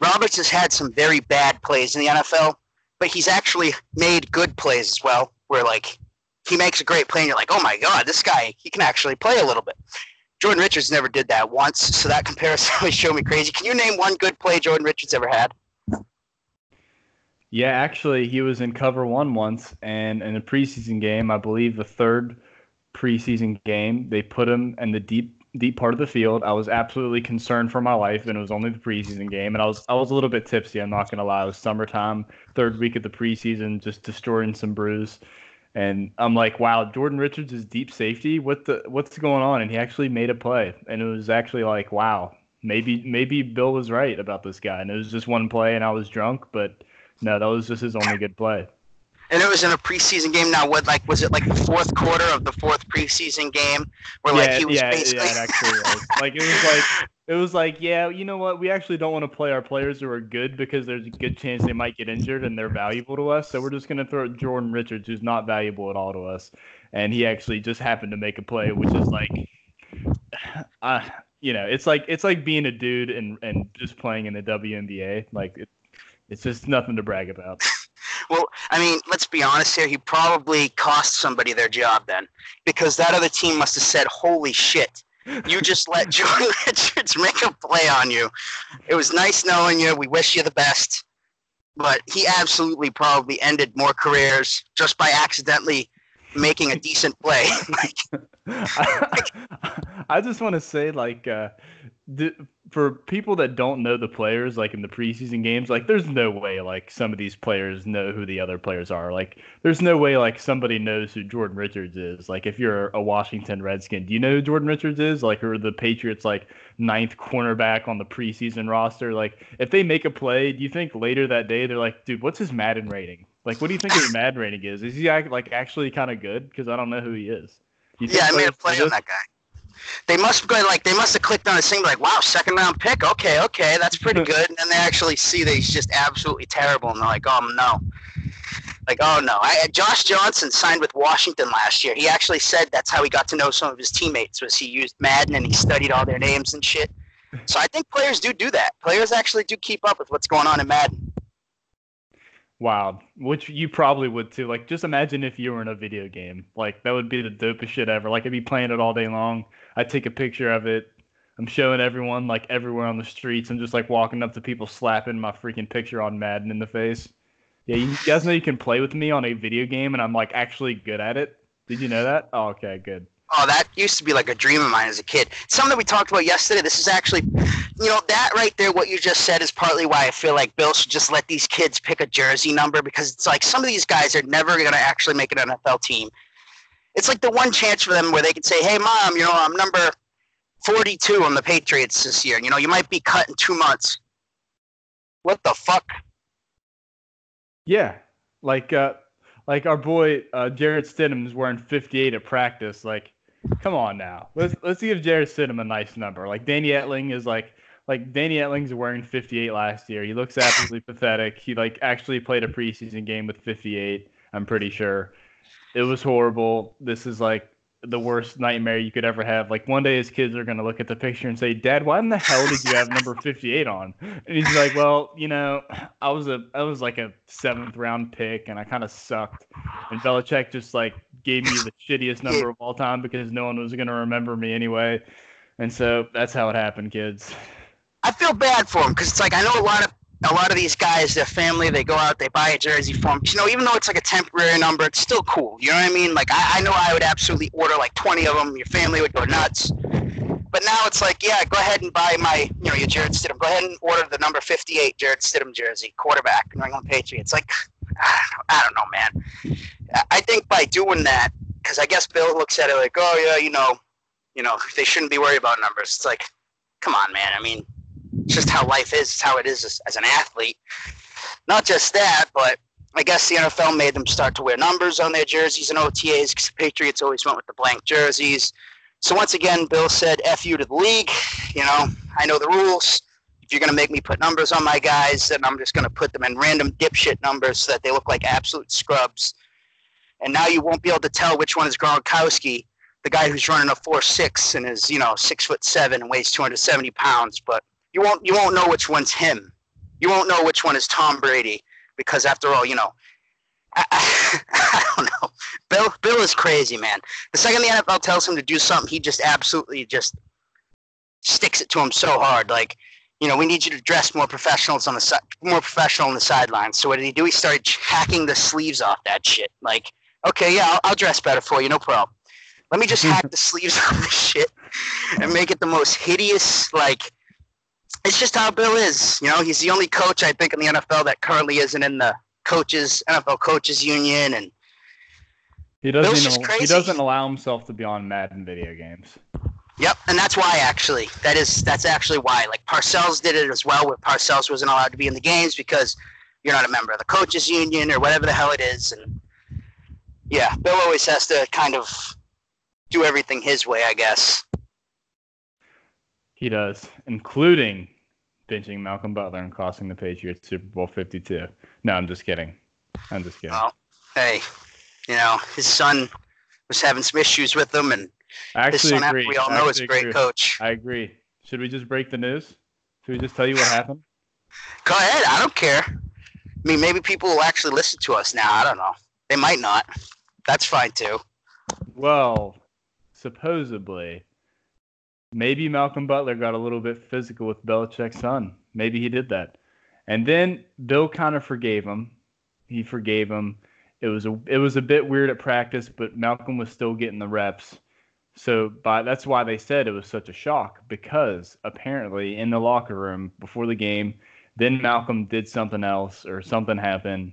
Roberts has had some very bad plays in the NFL, but he's actually made good plays as well. Where like he makes a great play, and you're like, oh my god, this guy he can actually play a little bit. Jordan Richards never did that once, so that comparison [LAUGHS] always showed me crazy. Can you name one good play Jordan Richards ever had? Yeah, actually, he was in cover one once, and in a preseason game, I believe the third preseason game, they put him in the deep deep part of the field. I was absolutely concerned for my life, and it was only the preseason game, and I was I was a little bit tipsy. I'm not gonna lie. It was summertime, third week of the preseason, just destroying some brews. And I'm like, wow, Jordan Richards is deep safety. What the what's going on? And he actually made a play, and it was actually like, wow, maybe maybe Bill was right about this guy. And it was just one play, and I was drunk, but no, that was just his only good play. And it was in a preseason game. Now, what like was it like the fourth quarter of the fourth preseason game where like yeah, he was yeah, basically? Yeah, it actually was. [LAUGHS] like it was like it was like, yeah, you know what? We actually don't want to play our players who are good because there's a good chance they might get injured and they're valuable to us. So we're just gonna throw Jordan Richards, who's not valuable at all to us, and he actually just happened to make a play, which is like, [SIGHS] uh, you know, it's like it's like being a dude and and just playing in the WNBA. Like it, it's just nothing to brag about. Well, I mean, let's be honest here. He probably cost somebody their job then, because that other team must have said, "Holy shit." You just let [LAUGHS] Jordan [LAUGHS] Richards make a play on you. It was nice knowing you. We wish you the best. But he absolutely probably ended more careers just by accidentally making a decent play. [LAUGHS] like, I, I just want to say, like, uh, th- for people that don't know the players, like in the preseason games, like, there's no way, like, some of these players know who the other players are. Like, there's no way, like, somebody knows who Jordan Richards is. Like, if you're a Washington Redskin, do you know who Jordan Richards is? Like, or the Patriots, like, ninth cornerback on the preseason roster? Like, if they make a play, do you think later that day they're like, dude, what's his Madden rating? Like, what do you think his Madden rating is? Is he like actually kind of good? Because I don't know who he is. Yeah, I made a play on that guy. They must go like they must have clicked on his thing like, wow, second round pick. Okay, okay, that's pretty [LAUGHS] good. And then they actually see that he's just absolutely terrible, and they're like, oh no, like oh no. I, uh, Josh Johnson signed with Washington last year. He actually said that's how he got to know some of his teammates was he used Madden and he studied all their names and shit. So I think players do do that. Players actually do keep up with what's going on in Madden. Wow, which you probably would too. Like, just imagine if you were in a video game. Like, that would be the dopest shit ever. Like, I'd be playing it all day long. I'd take a picture of it. I'm showing everyone, like, everywhere on the streets. I'm just, like, walking up to people, slapping my freaking picture on Madden in the face. Yeah, you guys know you can play with me on a video game, and I'm, like, actually good at it. Did you know that? Oh, okay, good. Oh, that used to be like a dream of mine as a kid. Something we talked about yesterday. This is actually, you know, that right there, what you just said is partly why I feel like Bill should just let these kids pick a jersey number because it's like some of these guys are never going to actually make an NFL team. It's like the one chance for them where they can say, hey, mom, you know, I'm number 42 on the Patriots this year. You know, you might be cut in two months. What the fuck? Yeah. Like, uh, like our boy uh, Jarrett Stidham is wearing 58 at practice. Like, come on now. Let's let's give Jarrett Stidham a nice number. Like Danny Etling is like like Danny Etling's wearing 58 last year. He looks absolutely pathetic. He like actually played a preseason game with 58. I'm pretty sure. It was horrible. This is like the worst nightmare you could ever have. Like one day his kids are gonna look at the picture and say, "Dad, why in the hell did you have number 58 on?" And he's like, "Well, you know, I was a I was like a seventh round pick, and I kind of sucked." And Belichick just like gave me the shittiest [LAUGHS] number of all time because no one was gonna remember me anyway. And so that's how it happened, kids. I feel bad for him because it's like I know a lot of a lot of these guys, their family, they go out, they buy a jersey for them. You know, even though it's like a temporary number, it's still cool. You know what I mean? Like, I, I know I would absolutely order like 20 of them. Your family would go nuts. But now it's like, yeah, go ahead and buy my, you know, your Jarrett Stidham. Go ahead and order the number 58 Jarrett Stidham jersey, quarterback, New England Patriots. Like, I don't, know, I don't know, man. I think by doing that, because I guess Bill looks at it like, oh yeah, you know, you know, they shouldn't be worried about numbers. It's like, come on, man. I mean, it's just how life is. It's how it is as, as an athlete. Not just that, but I guess the NFL made them start to wear numbers on their jerseys and OTAs because the Patriots always went with the blank jerseys. So once again, Bill said, F you to the league. You know, I know the rules. If you're going to make me put numbers on my guys, then I'm just going to put them in random dipshit numbers so that they look like absolute scrubs. And now you won't be able to tell which one is Gronkowski, the guy who's running a 4'6 and is, you know, six foot seven and weighs 270 pounds. But you won't you won't know which one's him. You won't know which one is Tom Brady because after all, you know, I, [LAUGHS] I, I, don't know. Bill Bill is crazy, man. The second the NFL tells him to do something, he just absolutely just sticks it to him so hard. Like, you know, we need you to dress more professionals on the side, more professional on the sidelines. So what did he do? He started hacking the sleeves off that shit. Like, okay, yeah, I'll, I'll dress better for you, no problem. Let me just [LAUGHS] hack the sleeves [LAUGHS] off the shit and make it the most hideous, like it's just how Bill is. You know, he's the only coach I think in the NFL that currently isn't in the coaches NFL coaches union, and he doesn't. he doesn't allow himself to be on Madden video games. Yep, and that's why actually that is that's actually why. Like Parcells did it as well, where Parcells wasn't allowed to be in the games because you're not a member of the coaches union or whatever the hell it is, and yeah, Bill always has to kind of do everything his way, I guess. He does, including benching Malcolm Butler and costing the Patriots Super Bowl 52. No, I'm just kidding. I'm just kidding. Well, hey, you know, his son was having some issues with him, and I actually his son, agree. we all know, is a great agree. coach. I agree. Should we just break the news? Should we just tell you what happened? Go ahead. I don't care. I mean, maybe people will actually listen to us now. I don't know. They might not. That's fine too. Well, supposedly, maybe Malcolm Butler got a little bit physical with Belichick's son. Maybe he did that. And then Bill kind of forgave him. He forgave him. It was a it was a bit weird at practice, but Malcolm was still getting the reps. So by that's why they said it was such a shock because apparently in the locker room before the game, then Malcolm did something else or something happened,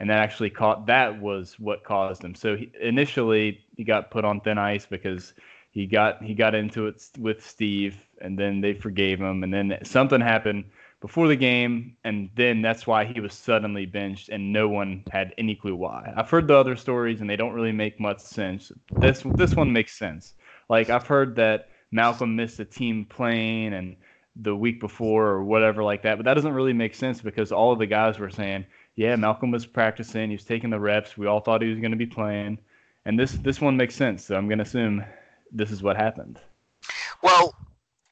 and that actually caught that was what caused him. So he, initially he got put on thin ice because he got he got into it with Steve, and then they forgave him, and then something happened before the game, and then that's why he was suddenly benched, and no one had any clue why. I've heard the other stories, and they don't really make much sense. This this one makes sense. Like I've heard that Malcolm missed a team plane and the week before or whatever like that, but that doesn't really make sense because all of the guys were saying, yeah, Malcolm was practicing, he was taking the reps, we all thought he was going to be playing, and this this one makes sense. So I'm going to assume this is what happened. Well,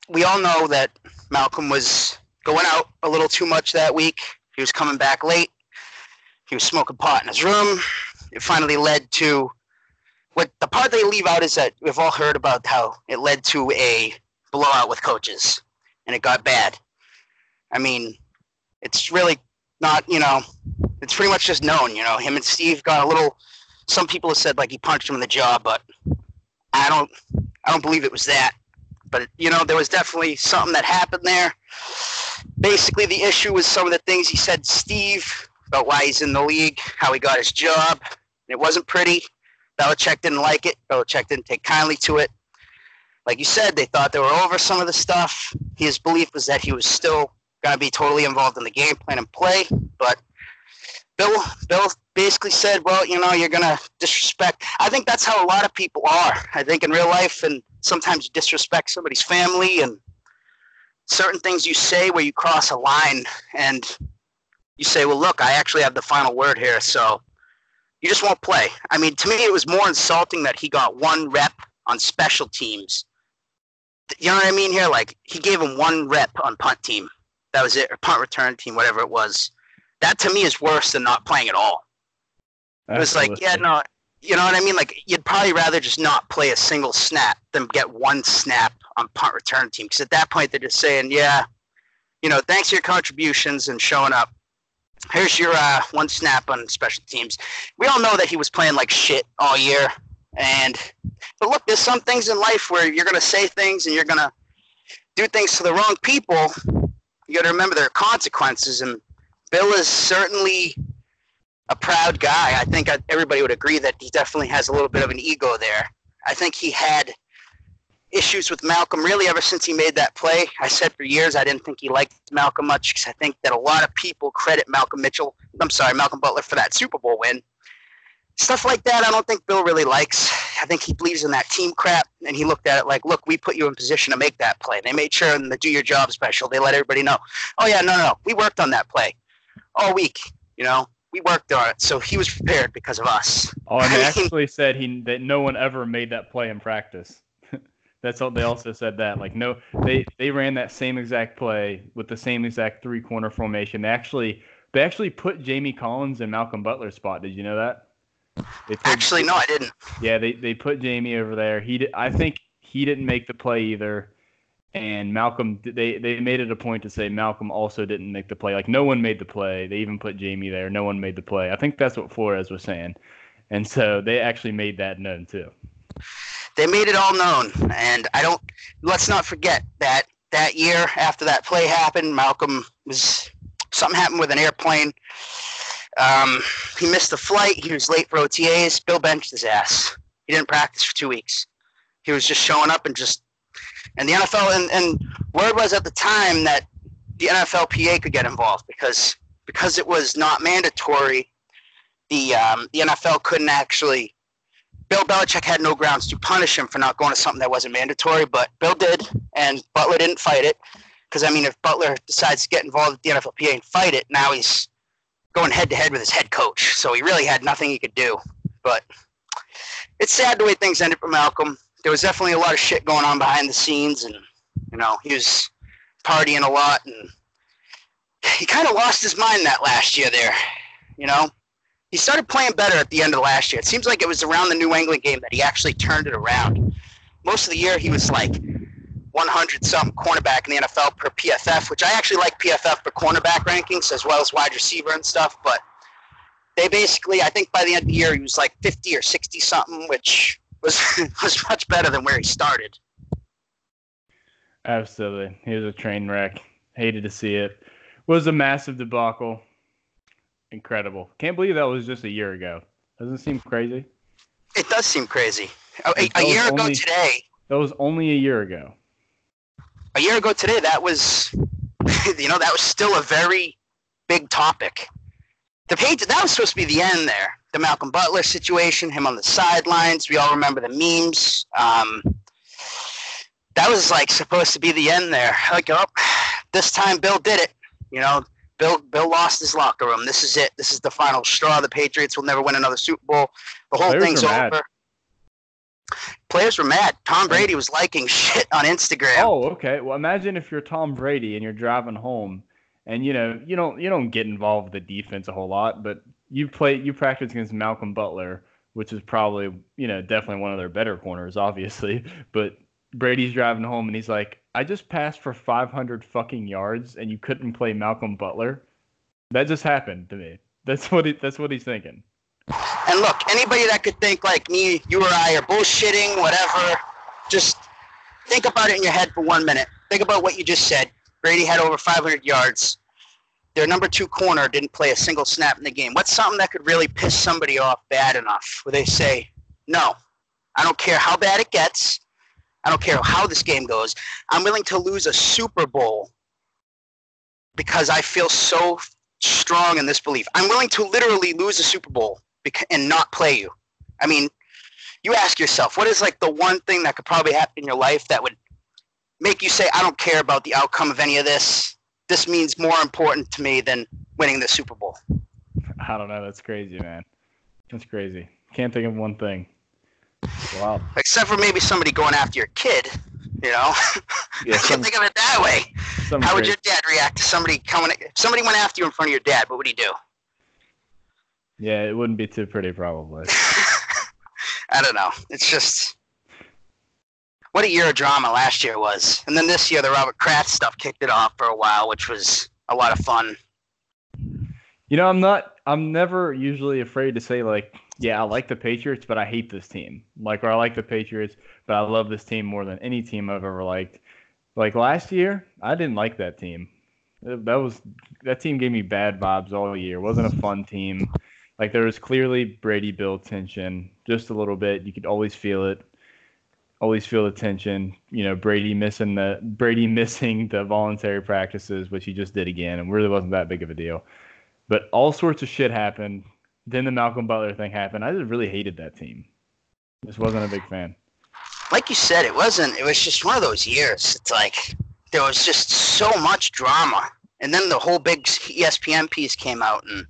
we all know that Malcolm was going out a little too much that week. He was coming back late. He was smoking pot in his room. It finally led to what the part they leave out is that we've all heard about how it led to a blowout with coaches and it got bad. I mean, it's really not, you know, it's pretty much just known, you know. Him and Steve got a little some people have said like he punched him in the jaw, but I don't I don't believe it was that. But you know, there was definitely something that happened there. Basically, the issue was some of the things he said Steve about why he's in the league, how he got his job. And It wasn't pretty. Belichick didn't like it. Belichick didn't take kindly to it. Like you said, they thought they were over some of the stuff. His belief was that he was still going to be totally involved in the game plan and play. But Bill, Bill basically said, "Well, you know, you're going to disrespect." I think that's how a lot of people are. I think in real life, and sometimes you disrespect somebody's family and certain things you say where you cross a line and you say, well, look, I actually have the final word here, so you just won't play. I mean, to me, it was more insulting that he got one rep on special teams. You know what I mean here? Like, he gave him one rep on punt team. That was it, or punt return team, whatever it was. That to me is worse than not playing at all. It was like, yeah, no, you know what I mean? Like, you'd probably rather just not play a single snap than get one snap on punt return team. Because at that point, they're just saying, yeah, you know, thanks for your contributions and showing up. Here's your uh, one snap on special teams. We all know that he was playing like shit all year. And, but look, there's some things in life where you're going to say things and you're going to do things to the wrong people. You got to remember there are consequences. And Bill is certainly a proud guy. I think everybody would agree that he definitely has a little bit of an ego there. I think he had issues with Malcolm really ever since he made that play. I said for years I didn't think he liked Malcolm much because I think that a lot of people credit Malcolm Mitchell, I'm sorry, Malcolm Butler for that Super Bowl win. Stuff like that, I don't think Bill really likes. I think he believes in that team crap, and he looked at it like, look, we put you in position to make that play. They made sure in the do your job special, they let everybody know, oh, yeah, no, no, we worked on that play all week, you know, we worked on it, so he was prepared because of us. Oh, and they [LAUGHS] actually said he that no one ever made that play in practice. [LAUGHS] That's all. They also said that like no, they they ran that same exact play with the same exact three corner formation. They actually they actually put Jamie Collins in Malcolm Butler's spot. Did you know that? Put, actually, no, I didn't. Yeah, they they put Jamie over there. He did, I think he didn't make the play either and Malcolm they they made it a point to say Malcolm also didn't make the play. Like no one made the play. They even put Jamie there. No one made the play. I think that's what Flores was saying. And so they actually made that known too. They made it all known. And I don't let's not forget that that year after that play happened, Malcolm was something happened with an airplane. Um, he missed the flight. He was late for OTAs. Bill benched his ass. He didn't practice for two weeks. He was just showing up and just and the NFL and, and word was at the time that the NFLPA could get involved because because it was not mandatory. The um, the NFL couldn't actually. Bill Belichick had no grounds to punish him for not going to something that wasn't mandatory, but Bill did, and Butler didn't fight it. Because I mean, if Butler decides to get involved with the NFLPA and fight it, now he's going head to head with his head coach. So he really had nothing he could do. But it's sad the way things ended for Malcolm there was definitely a lot of shit going on behind the scenes, and you know he was partying a lot, and he kind of lost his mind that last year there. You know, he started playing better at the end of last year. It seems like it was around the New England game that he actually turned it around. Most of the year he was like 100 something cornerback in the NFL per PFF, which I actually like PFF for cornerback rankings as well as wide receiver and stuff. But they basically, I think by the end of the year, he was like 50 or 60 something, which was [LAUGHS] was much better than where he started. Absolutely, he was a train wreck. Hated to see it. Was a massive debacle. Incredible. Can't believe that was just a year ago. Doesn't seem crazy? It does seem crazy. A, a, year ago only- today, That was only a year ago. a year ago today, that was, [LAUGHS] you know, that was still a very big topic. The page that was supposed to be the end there. The Malcolm Butler situation, him on the sidelines. We all remember the memes. Um, that was like supposed to be the end there. Like, oh, this time Bill did it. You know, Bill Bill lost his locker room. This is it. This is the final straw. The Patriots will never win another Super Bowl. The whole Players thing's mad. over. Players were mad. Tom Brady was liking shit on Instagram. Oh, okay. Well, imagine if you're Tom Brady and you're driving home, and you know you don't you don't get involved with the defense a whole lot, but you play you practice against Malcolm Butler, which is probably you know definitely one of their better corners, obviously. [LAUGHS] But Brady's driving home and he's like, "I just passed for 500 fucking yards, and you couldn't play Malcolm Butler." That just happened to me. That's what he, that's what he's thinking. And look, anybody that could think like me, you or I are bullshitting, whatever, just think about it in your head for one minute. Think about what you just said. Brady had over 500 yards. Their number two corner didn't play a single snap in the game. What's something that could really piss somebody off bad enough where they say, no, I don't care how bad it gets. I don't care how this game goes. I'm willing to lose a Super Bowl because I feel so strong in this belief. I'm willing to literally lose a Super Bowl and not play you. I mean, you ask yourself, what is like the one thing that could probably happen in your life that would make you say, I don't care about the outcome of any of this. This means more important to me than winning the Super Bowl. I don't know. That's crazy, man. That's crazy. Can't think of one thing. Wow. Except for maybe somebody going after your kid, you know? Yeah, I [LAUGHS] can't think of it that way. some How would your dad react to somebody coming? If somebody went after you in front of your dad, what would he do? Yeah, it wouldn't be too pretty, probably. [LAUGHS] I don't know. It's just what a year of drama last year was, and then this year the Robert Kraft stuff kicked it off for a while, which was a lot of fun. You know, I'm not. I'm never usually afraid to say like, yeah, I like the Patriots, but I hate this team. Like, or I like the Patriots, but I love this team more than any team I've ever liked. Like last year, I didn't like that team. That was that team gave me bad vibes all year. It wasn't a fun team. Like there was clearly Brady Bill tension, just a little bit. You could always feel it. Always feel the tension. You know, Brady missing the Brady [LAUGHS] missing the voluntary practices, which he just did again, and really wasn't that big of a deal. But all sorts of shit happened. Then the Malcolm Butler thing happened. I just really hated that team. Just wasn't a big fan. Like you said, it wasn't. It was just one of those years. It's like there was just so much drama, and then the whole big ESPN piece came out, and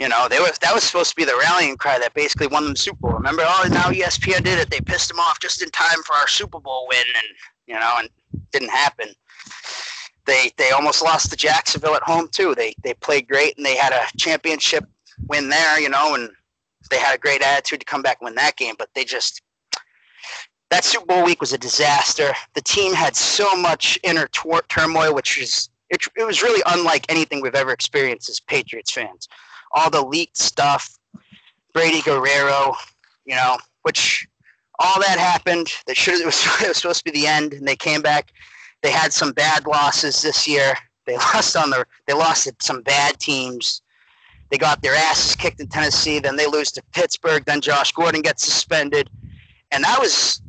you know, they was that was supposed to be the rallying cry that basically won them the Super Bowl. Remember? Oh, now ESPN did it. They pissed them off just in time for our Super Bowl win, and you know, and didn't happen. They they almost lost to Jacksonville at home too. They they played great and they had a championship win there, you know, and they had a great attitude to come back and win that game, but they just that Super Bowl week was a disaster. The team had so much inner tor- turmoil, which is it, it was really unlike anything we've ever experienced as Patriots fans. All the leaked stuff, Brady Guerrero, you know, which all that happened. They should [LAUGHS] it was, it was supposed to be the end, and they came back. They had some bad losses this year. They [LAUGHS] lost on the they lost to some bad teams. They got their asses kicked in Tennessee. Then they lose to Pittsburgh. Then Josh Gordon gets suspended, and that was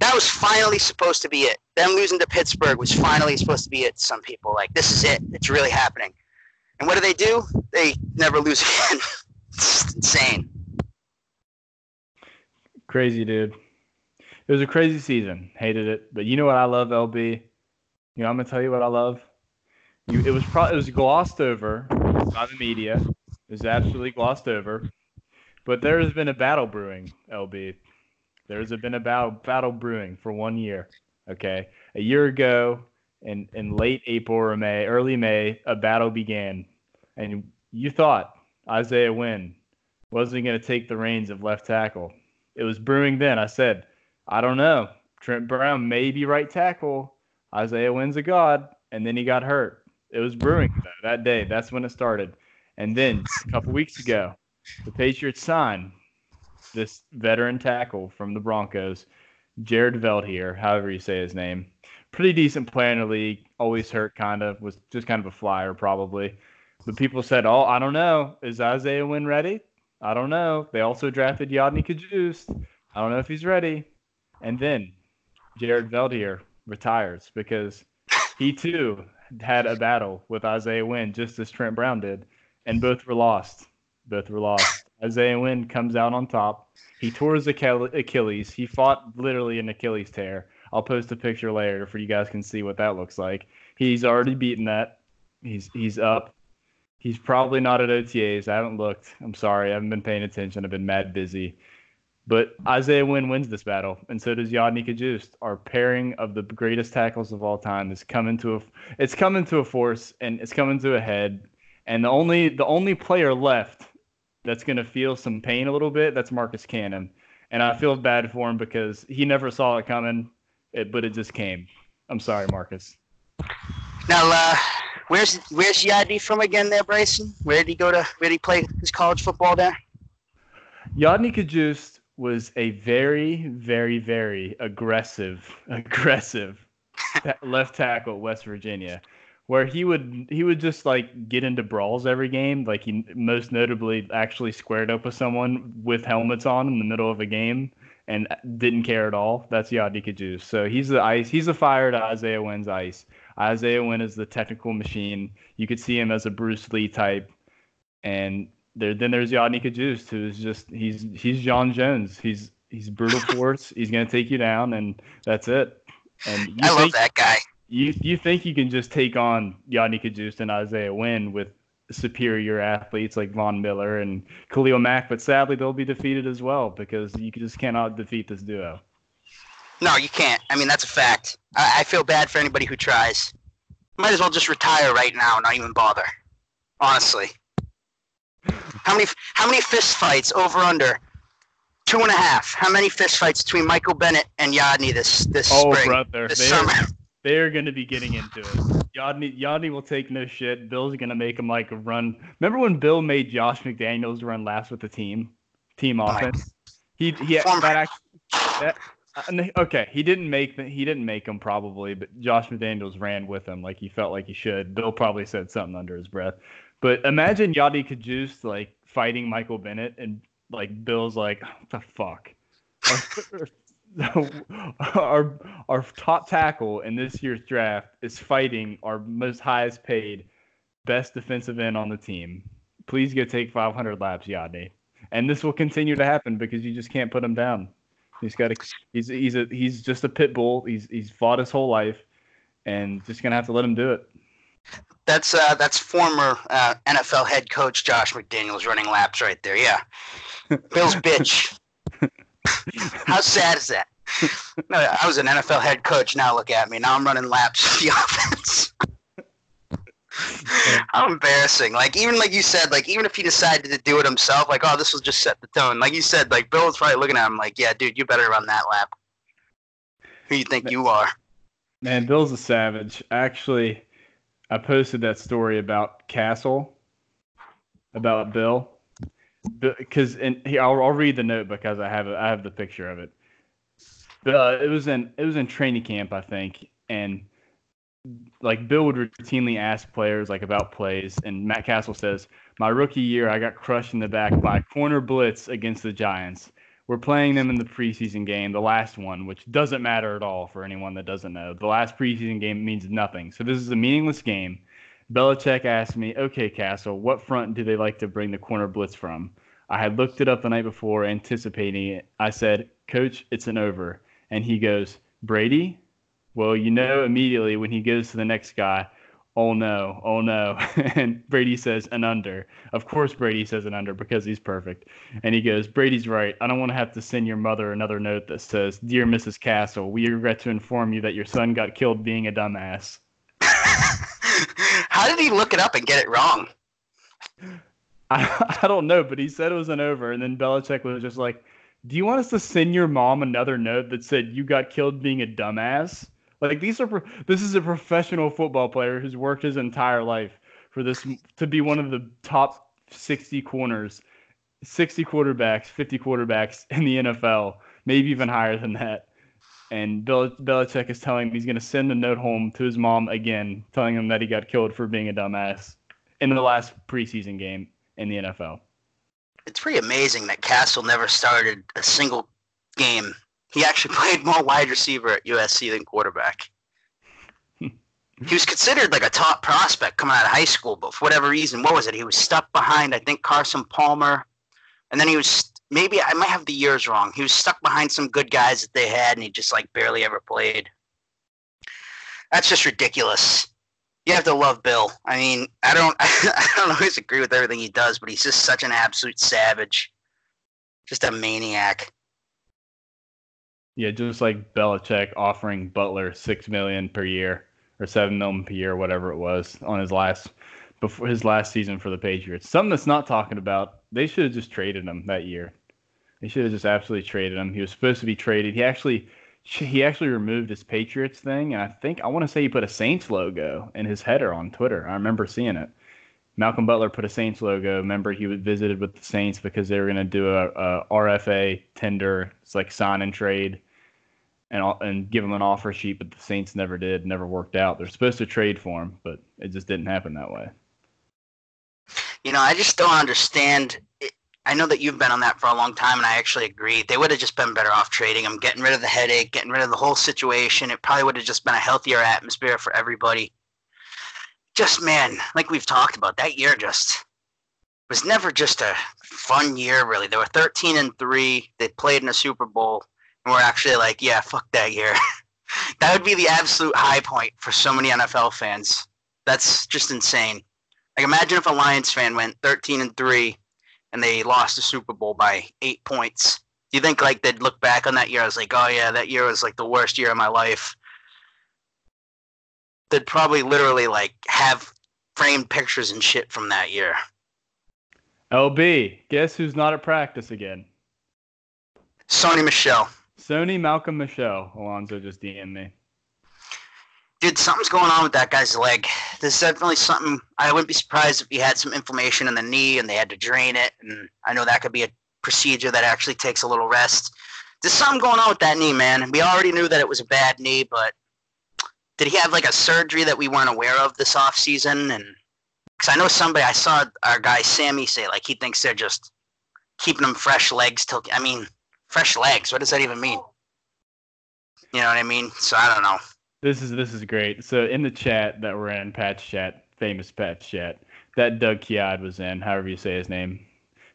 that was finally supposed to be it. Them losing to Pittsburgh was finally supposed to be it. Some people like this is it. It's really happening. And what do they do? They never lose again. [LAUGHS] it's insane. Crazy, dude. It was a crazy season. Hated it. But you know what I love, LB? You know, I'm gonna tell you what I love. You, it was probably it was glossed over by the media. It was absolutely glossed over. But there has been a battle brewing, LB. There's been a battle battle brewing for one year. Okay, a year ago, in in late April or May, early May, a battle began, and you thought Isaiah Wynn wasn't going to take the reins of left tackle. It was brewing then. I said, I don't know. Trent Brown may be right tackle. Isaiah Wynn's a god, and then he got hurt. It was brewing though, that day. That's when it started. And then a couple weeks ago, the Patriots signed this veteran tackle from the Broncos, Jared Veldheer, however you say his name. Pretty decent player in the league, always hurt kind of, was just kind of a flyer probably. But people said, oh, I don't know. Is Isaiah Wynn ready? I don't know. They also drafted Yodny Cajuste. I don't know if he's ready. And then Jared Veldheer retires because he too had a battle with Isaiah Wynn, just as Trent Brown did, and both were lost. Both were lost. Isaiah Wynn comes out on top. He tore his Achilles. He fought literally an Achilles tear. I'll post a picture later for you guys can see what that looks like. He's already beaten that. He's he's up. He's probably not at OTAs. I haven't looked. I'm sorry. I haven't been paying attention. I've been mad busy. But Isaiah Wynn wins this battle, and so does Yodny Cajuste. Our pairing of the greatest tackles of all time is coming to a it's coming to a force and it's coming to a head. And the only the only player left that's gonna feel some pain a little bit, that's Marcus Cannon. And I feel bad for him because he never saw it coming, it, but it just came. I'm sorry, Marcus. Now, uh, where's where's Yodny from again? There, Bryson. Where did he go to? Where did he play his college football there? Yodny Cajuste was a very, very, very aggressive, [LAUGHS] aggressive left tackle at West Virginia, where he would he would just like get into brawls every game. Like he most notably actually squared up with someone with helmets on in the middle of a game and didn't care at all. That's Yodny Cajuste. So he's the ice. He's the fire to Isaiah Wynn's ice. Isaiah Wynn is the technical machine. You could see him as a Bruce Lee type, and there then there's Yodny Cajuste, who's just he's he's Jon Jones. He's he's brutal [LAUGHS] force. he's gonna take you down, and that's it. And I love that guy. You you think you can just take on Yodny Cajuste and Isaiah Wynn with superior athletes like Von Miller and Khalil Mack, but sadly they'll be defeated as well because you just cannot defeat this duo. No, you can't. I mean that's a fact. I, I feel bad for anybody who tries. Might as well just retire right now, not even bother. Honestly. How many how many fist fights over under? Two and a half. How many fist fights between Michael Bennett and Yodny this this oh, spring? brother, this they summer. [LAUGHS] are, they are going to be getting into it. Yodny Yodny will take no shit. Bill's going to make him like a run. Remember when Bill made Josh McDaniels run last with the team, team offense? He he that actually that. Uh, Okay, he didn't make the, he didn't make him probably, but Josh McDaniels ran with him like he felt like he should. Bill probably said something under his breath, but imagine Yodny Cajuste like fighting Michael Bennett and like Bill's like what the fuck. [LAUGHS] our our top tackle in this year's draft is fighting our most highest paid best defensive end on the team. Please go take 500 laps, Yodny. And this will continue to happen because you just can't put him down. He's got a he's he's a he's just a pit bull. He's he's fought his whole life, and just gonna have to let him do it. That's uh, that's former uh, NFL head coach Josh McDaniels running laps right there. Yeah, Bill's bitch. [LAUGHS] How sad is that? No, I was an NFL head coach. Now look at me. Now I'm running laps for [LAUGHS] the offense. [LAUGHS] How embarrassing! Like even like you said, like even if he decided to do it himself, like oh this will just set the tone. Like you said, like Bill was probably looking at him like, yeah, dude, you better run that lap. Who you think you are? Man, Bill's a savage. Actually, I posted that story about Cassel, about Bill, because and here I'll, I'll read the note because I have a, I have the picture of it. But, uh, it was in it was in training camp, I think, and like Bill would routinely ask players like about plays, and Matt Cassel says, "My rookie year, I got crushed in the back by corner blitz against the Giants. We're playing them in the preseason game, the last one, which doesn't matter at all for anyone that doesn't know. The last preseason game means nothing. So this is a meaningless game. Belichick asked me, okay, Cassel, what front do they like to bring the corner blitz from? I had looked it up the night before, anticipating it. I said, Coach, it's an over. And he goes, Brady? Well, you know immediately when he goes to the next guy, oh no, oh no. [LAUGHS] and Brady says an under. Of course, Brady says an under because he's perfect. And he goes, Brady's right. I don't want to have to send your mother another note that says, Dear Mrs. Cassel, we regret to inform you that your son got killed being a dumbass. [LAUGHS] How did he look it up and get it wrong? I, [LAUGHS] I don't know, but he said it was an over. And then Belichick was just like, Do you want us to send your mom another note that said you got killed being a dumbass? Like these are this is a professional football player who's worked his entire life for this to be one of the top 60 corners 60 quarterbacks, 50 quarterbacks in the NFL, maybe even higher than that. And Bel- Belichick is telling him he's going to send a note home to his mom again, telling him that he got killed for being a dumbass in the last preseason game in the NFL. It's pretty amazing that Cassel never started a single game. He actually [LAUGHS] played more wide receiver at USC than quarterback. he was considered like a top prospect coming out of high school, but for whatever reason, what was it? He was stuck behind, I think, Carson Palmer, and then he was maybe I might have the years wrong. He was stuck behind some good guys that they had, and he just like barely ever played. That's just ridiculous. You have to love Bill. I mean, I don't [LAUGHS] I don't always agree with everything he does, but he's just such an absolute savage. Just a maniac. Yeah, just like Belichick offering Butler six million per year or seven million per year, whatever it was, on his last before his last season for the Patriots. Something that's not talking about. They should have just traded him that year. They should have just absolutely traded him. He was supposed to be traded. He actually he actually removed his Patriots thing, and I think I want to say he put a Saints logo in his header on Twitter. I remember seeing it. Malcolm Butler put a Saints logo. Remember, he visited with the Saints because they were going to do a, a, RFA tender. It's like sign and trade, and and give him an offer sheet, but the Saints never did. Never worked out. They're supposed to trade for him, but it just didn't happen that way. You know, I just don't understand. I know that you've been on that for a long time, and I actually agree. They would have just been better off trading him, getting rid of the headache, getting rid of the whole situation. It probably would have just been a healthier atmosphere for everybody. Just, man, like we've talked about, that year just was never just a fun year, really. They were 13 and 3. They played in a Super Bowl, and we're actually like, yeah, fuck that year. [LAUGHS] that would be the absolute high point for so many NFL fans. That's just insane. Like imagine if a Lions fan went 13 and 3 and they lost the Super Bowl by 8 points. Do you think like they'd look back on that year as like, "Oh yeah, that year was like the worst year of my life." They'd probably literally like have framed pictures and shit from that year. LB, guess who's not at practice again? Sony Michel. Sony Malcolm Michel. Alonzo just DM'd me dude, something's going on with that guy's leg. There's definitely something. I wouldn't be surprised if he had some inflammation in the knee and they had to drain it. And I know that could be a procedure that actually takes a little rest. There's something going on with that knee, man. We already knew that it was a bad knee, but did he have like a surgery that we weren't aware of this off season? And because I know somebody, I saw our guy Sammy say like he thinks they're just keeping him fresh legs till. I mean, fresh legs. What does that even mean? You know what I mean? So I don't know. This is this is great. So in the chat that we're in, Patch Chat, famous Patch Chat, that Doug Kyed was in, however you say his name,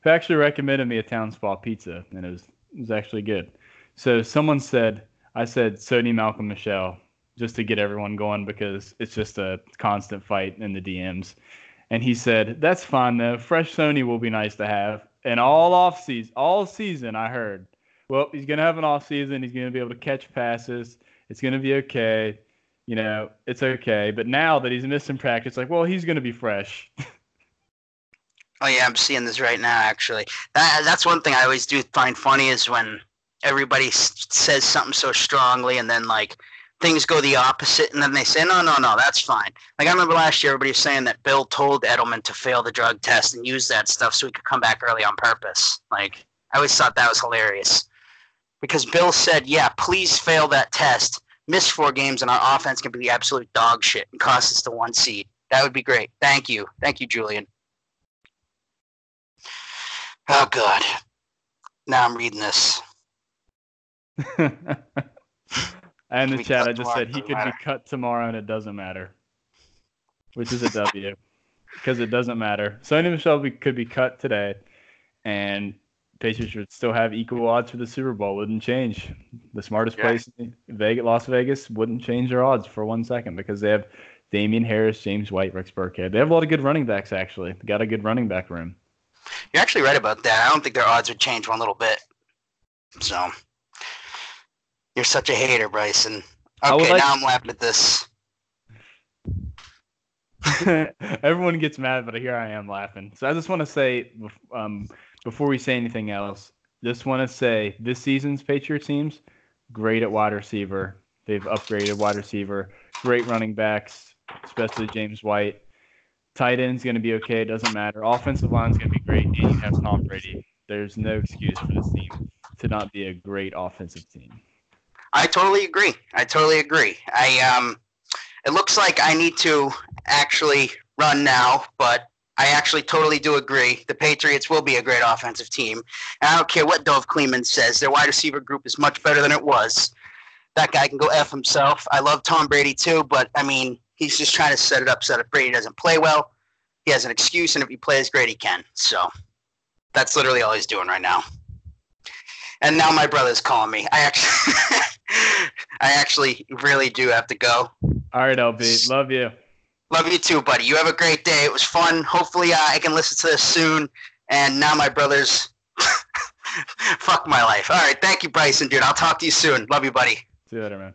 who actually recommended me a Town Spa pizza, and it was it was actually good. So someone said, I said Sony Malcolm Michel, just to get everyone going because it's just a constant fight in the DMs. And he said, That's fine though. Fresh Sony will be nice to have. And all off season all season I heard. Well, he's gonna have an off season, he's gonna be able to catch passes it's to be okay. You know, it's okay. But now that he's missing practice, like, well, he's to be fresh. [LAUGHS] oh yeah, I'm seeing this right now. Actually, that, that's one thing I always do find funny is when everybody says something so strongly, and then like things go the opposite, and then they say, no, no, no, that's fine. Like I remember last year, everybody was saying that Bill told Edelman to fail the drug test and use that stuff so he could come back early on purpose. Like I always thought that was hilarious because Bill said, "Yeah, please fail that test, miss four games, and our offense can be the absolute dog shit and cost us the one seed." That would be great. Thank you, thank you, Julian. Oh God, now I'm reading this. [LAUGHS] and in the chat, I just said he could matter. be cut tomorrow, and it doesn't matter, which is a W because it doesn't matter. Sony Michel could be cut today, and Patriots would still have equal odds for the Super Bowl. Wouldn't change. The smartest yeah. place in Vegas, Las Vegas, wouldn't change their odds for one second because they have Damien Harris, James White, Rex Burkhead. They have a lot of good running backs actually. They got a good running back room. You're actually right about that. I don't think their odds would change one little bit. So you're such a hater, Bryson. Okay, like- now I'm laughing at this. [LAUGHS] Everyone gets mad, but here I am laughing. So I just want to say, um, before we say anything else, just want to say this season's Patriot teams great at wide receiver. They've upgraded wide receiver, great running backs, especially James White. Tight end's going to be okay. It doesn't matter. Offensive line's going to be great. And you have Tom Brady. there's no excuse for this team to not be a great offensive team. I totally agree. I totally agree. I um, it looks like I need to actually run now, but I actually totally do agree. The Patriots will be a great offensive team. And I don't care what Dov Kleiman says. Their wide receiver group is much better than it was. That guy can go F himself. I love Tom Brady too, but I mean, he's just trying to set it up so that Brady doesn't play well. He has an excuse, and if he plays great, he can. So that's literally all he's doing right now. And now my brother's calling me. I actually, [LAUGHS] [LAUGHS] I actually really do have to go. All right, LB. Love you. Love you too, buddy. You have a great day. It was fun. Hopefully, uh, I can listen to this soon. And now my brother's [LAUGHS] fuck my life. All right, thank you, Bryson, dude. I'll talk to you soon. Love you, buddy. See you later, man.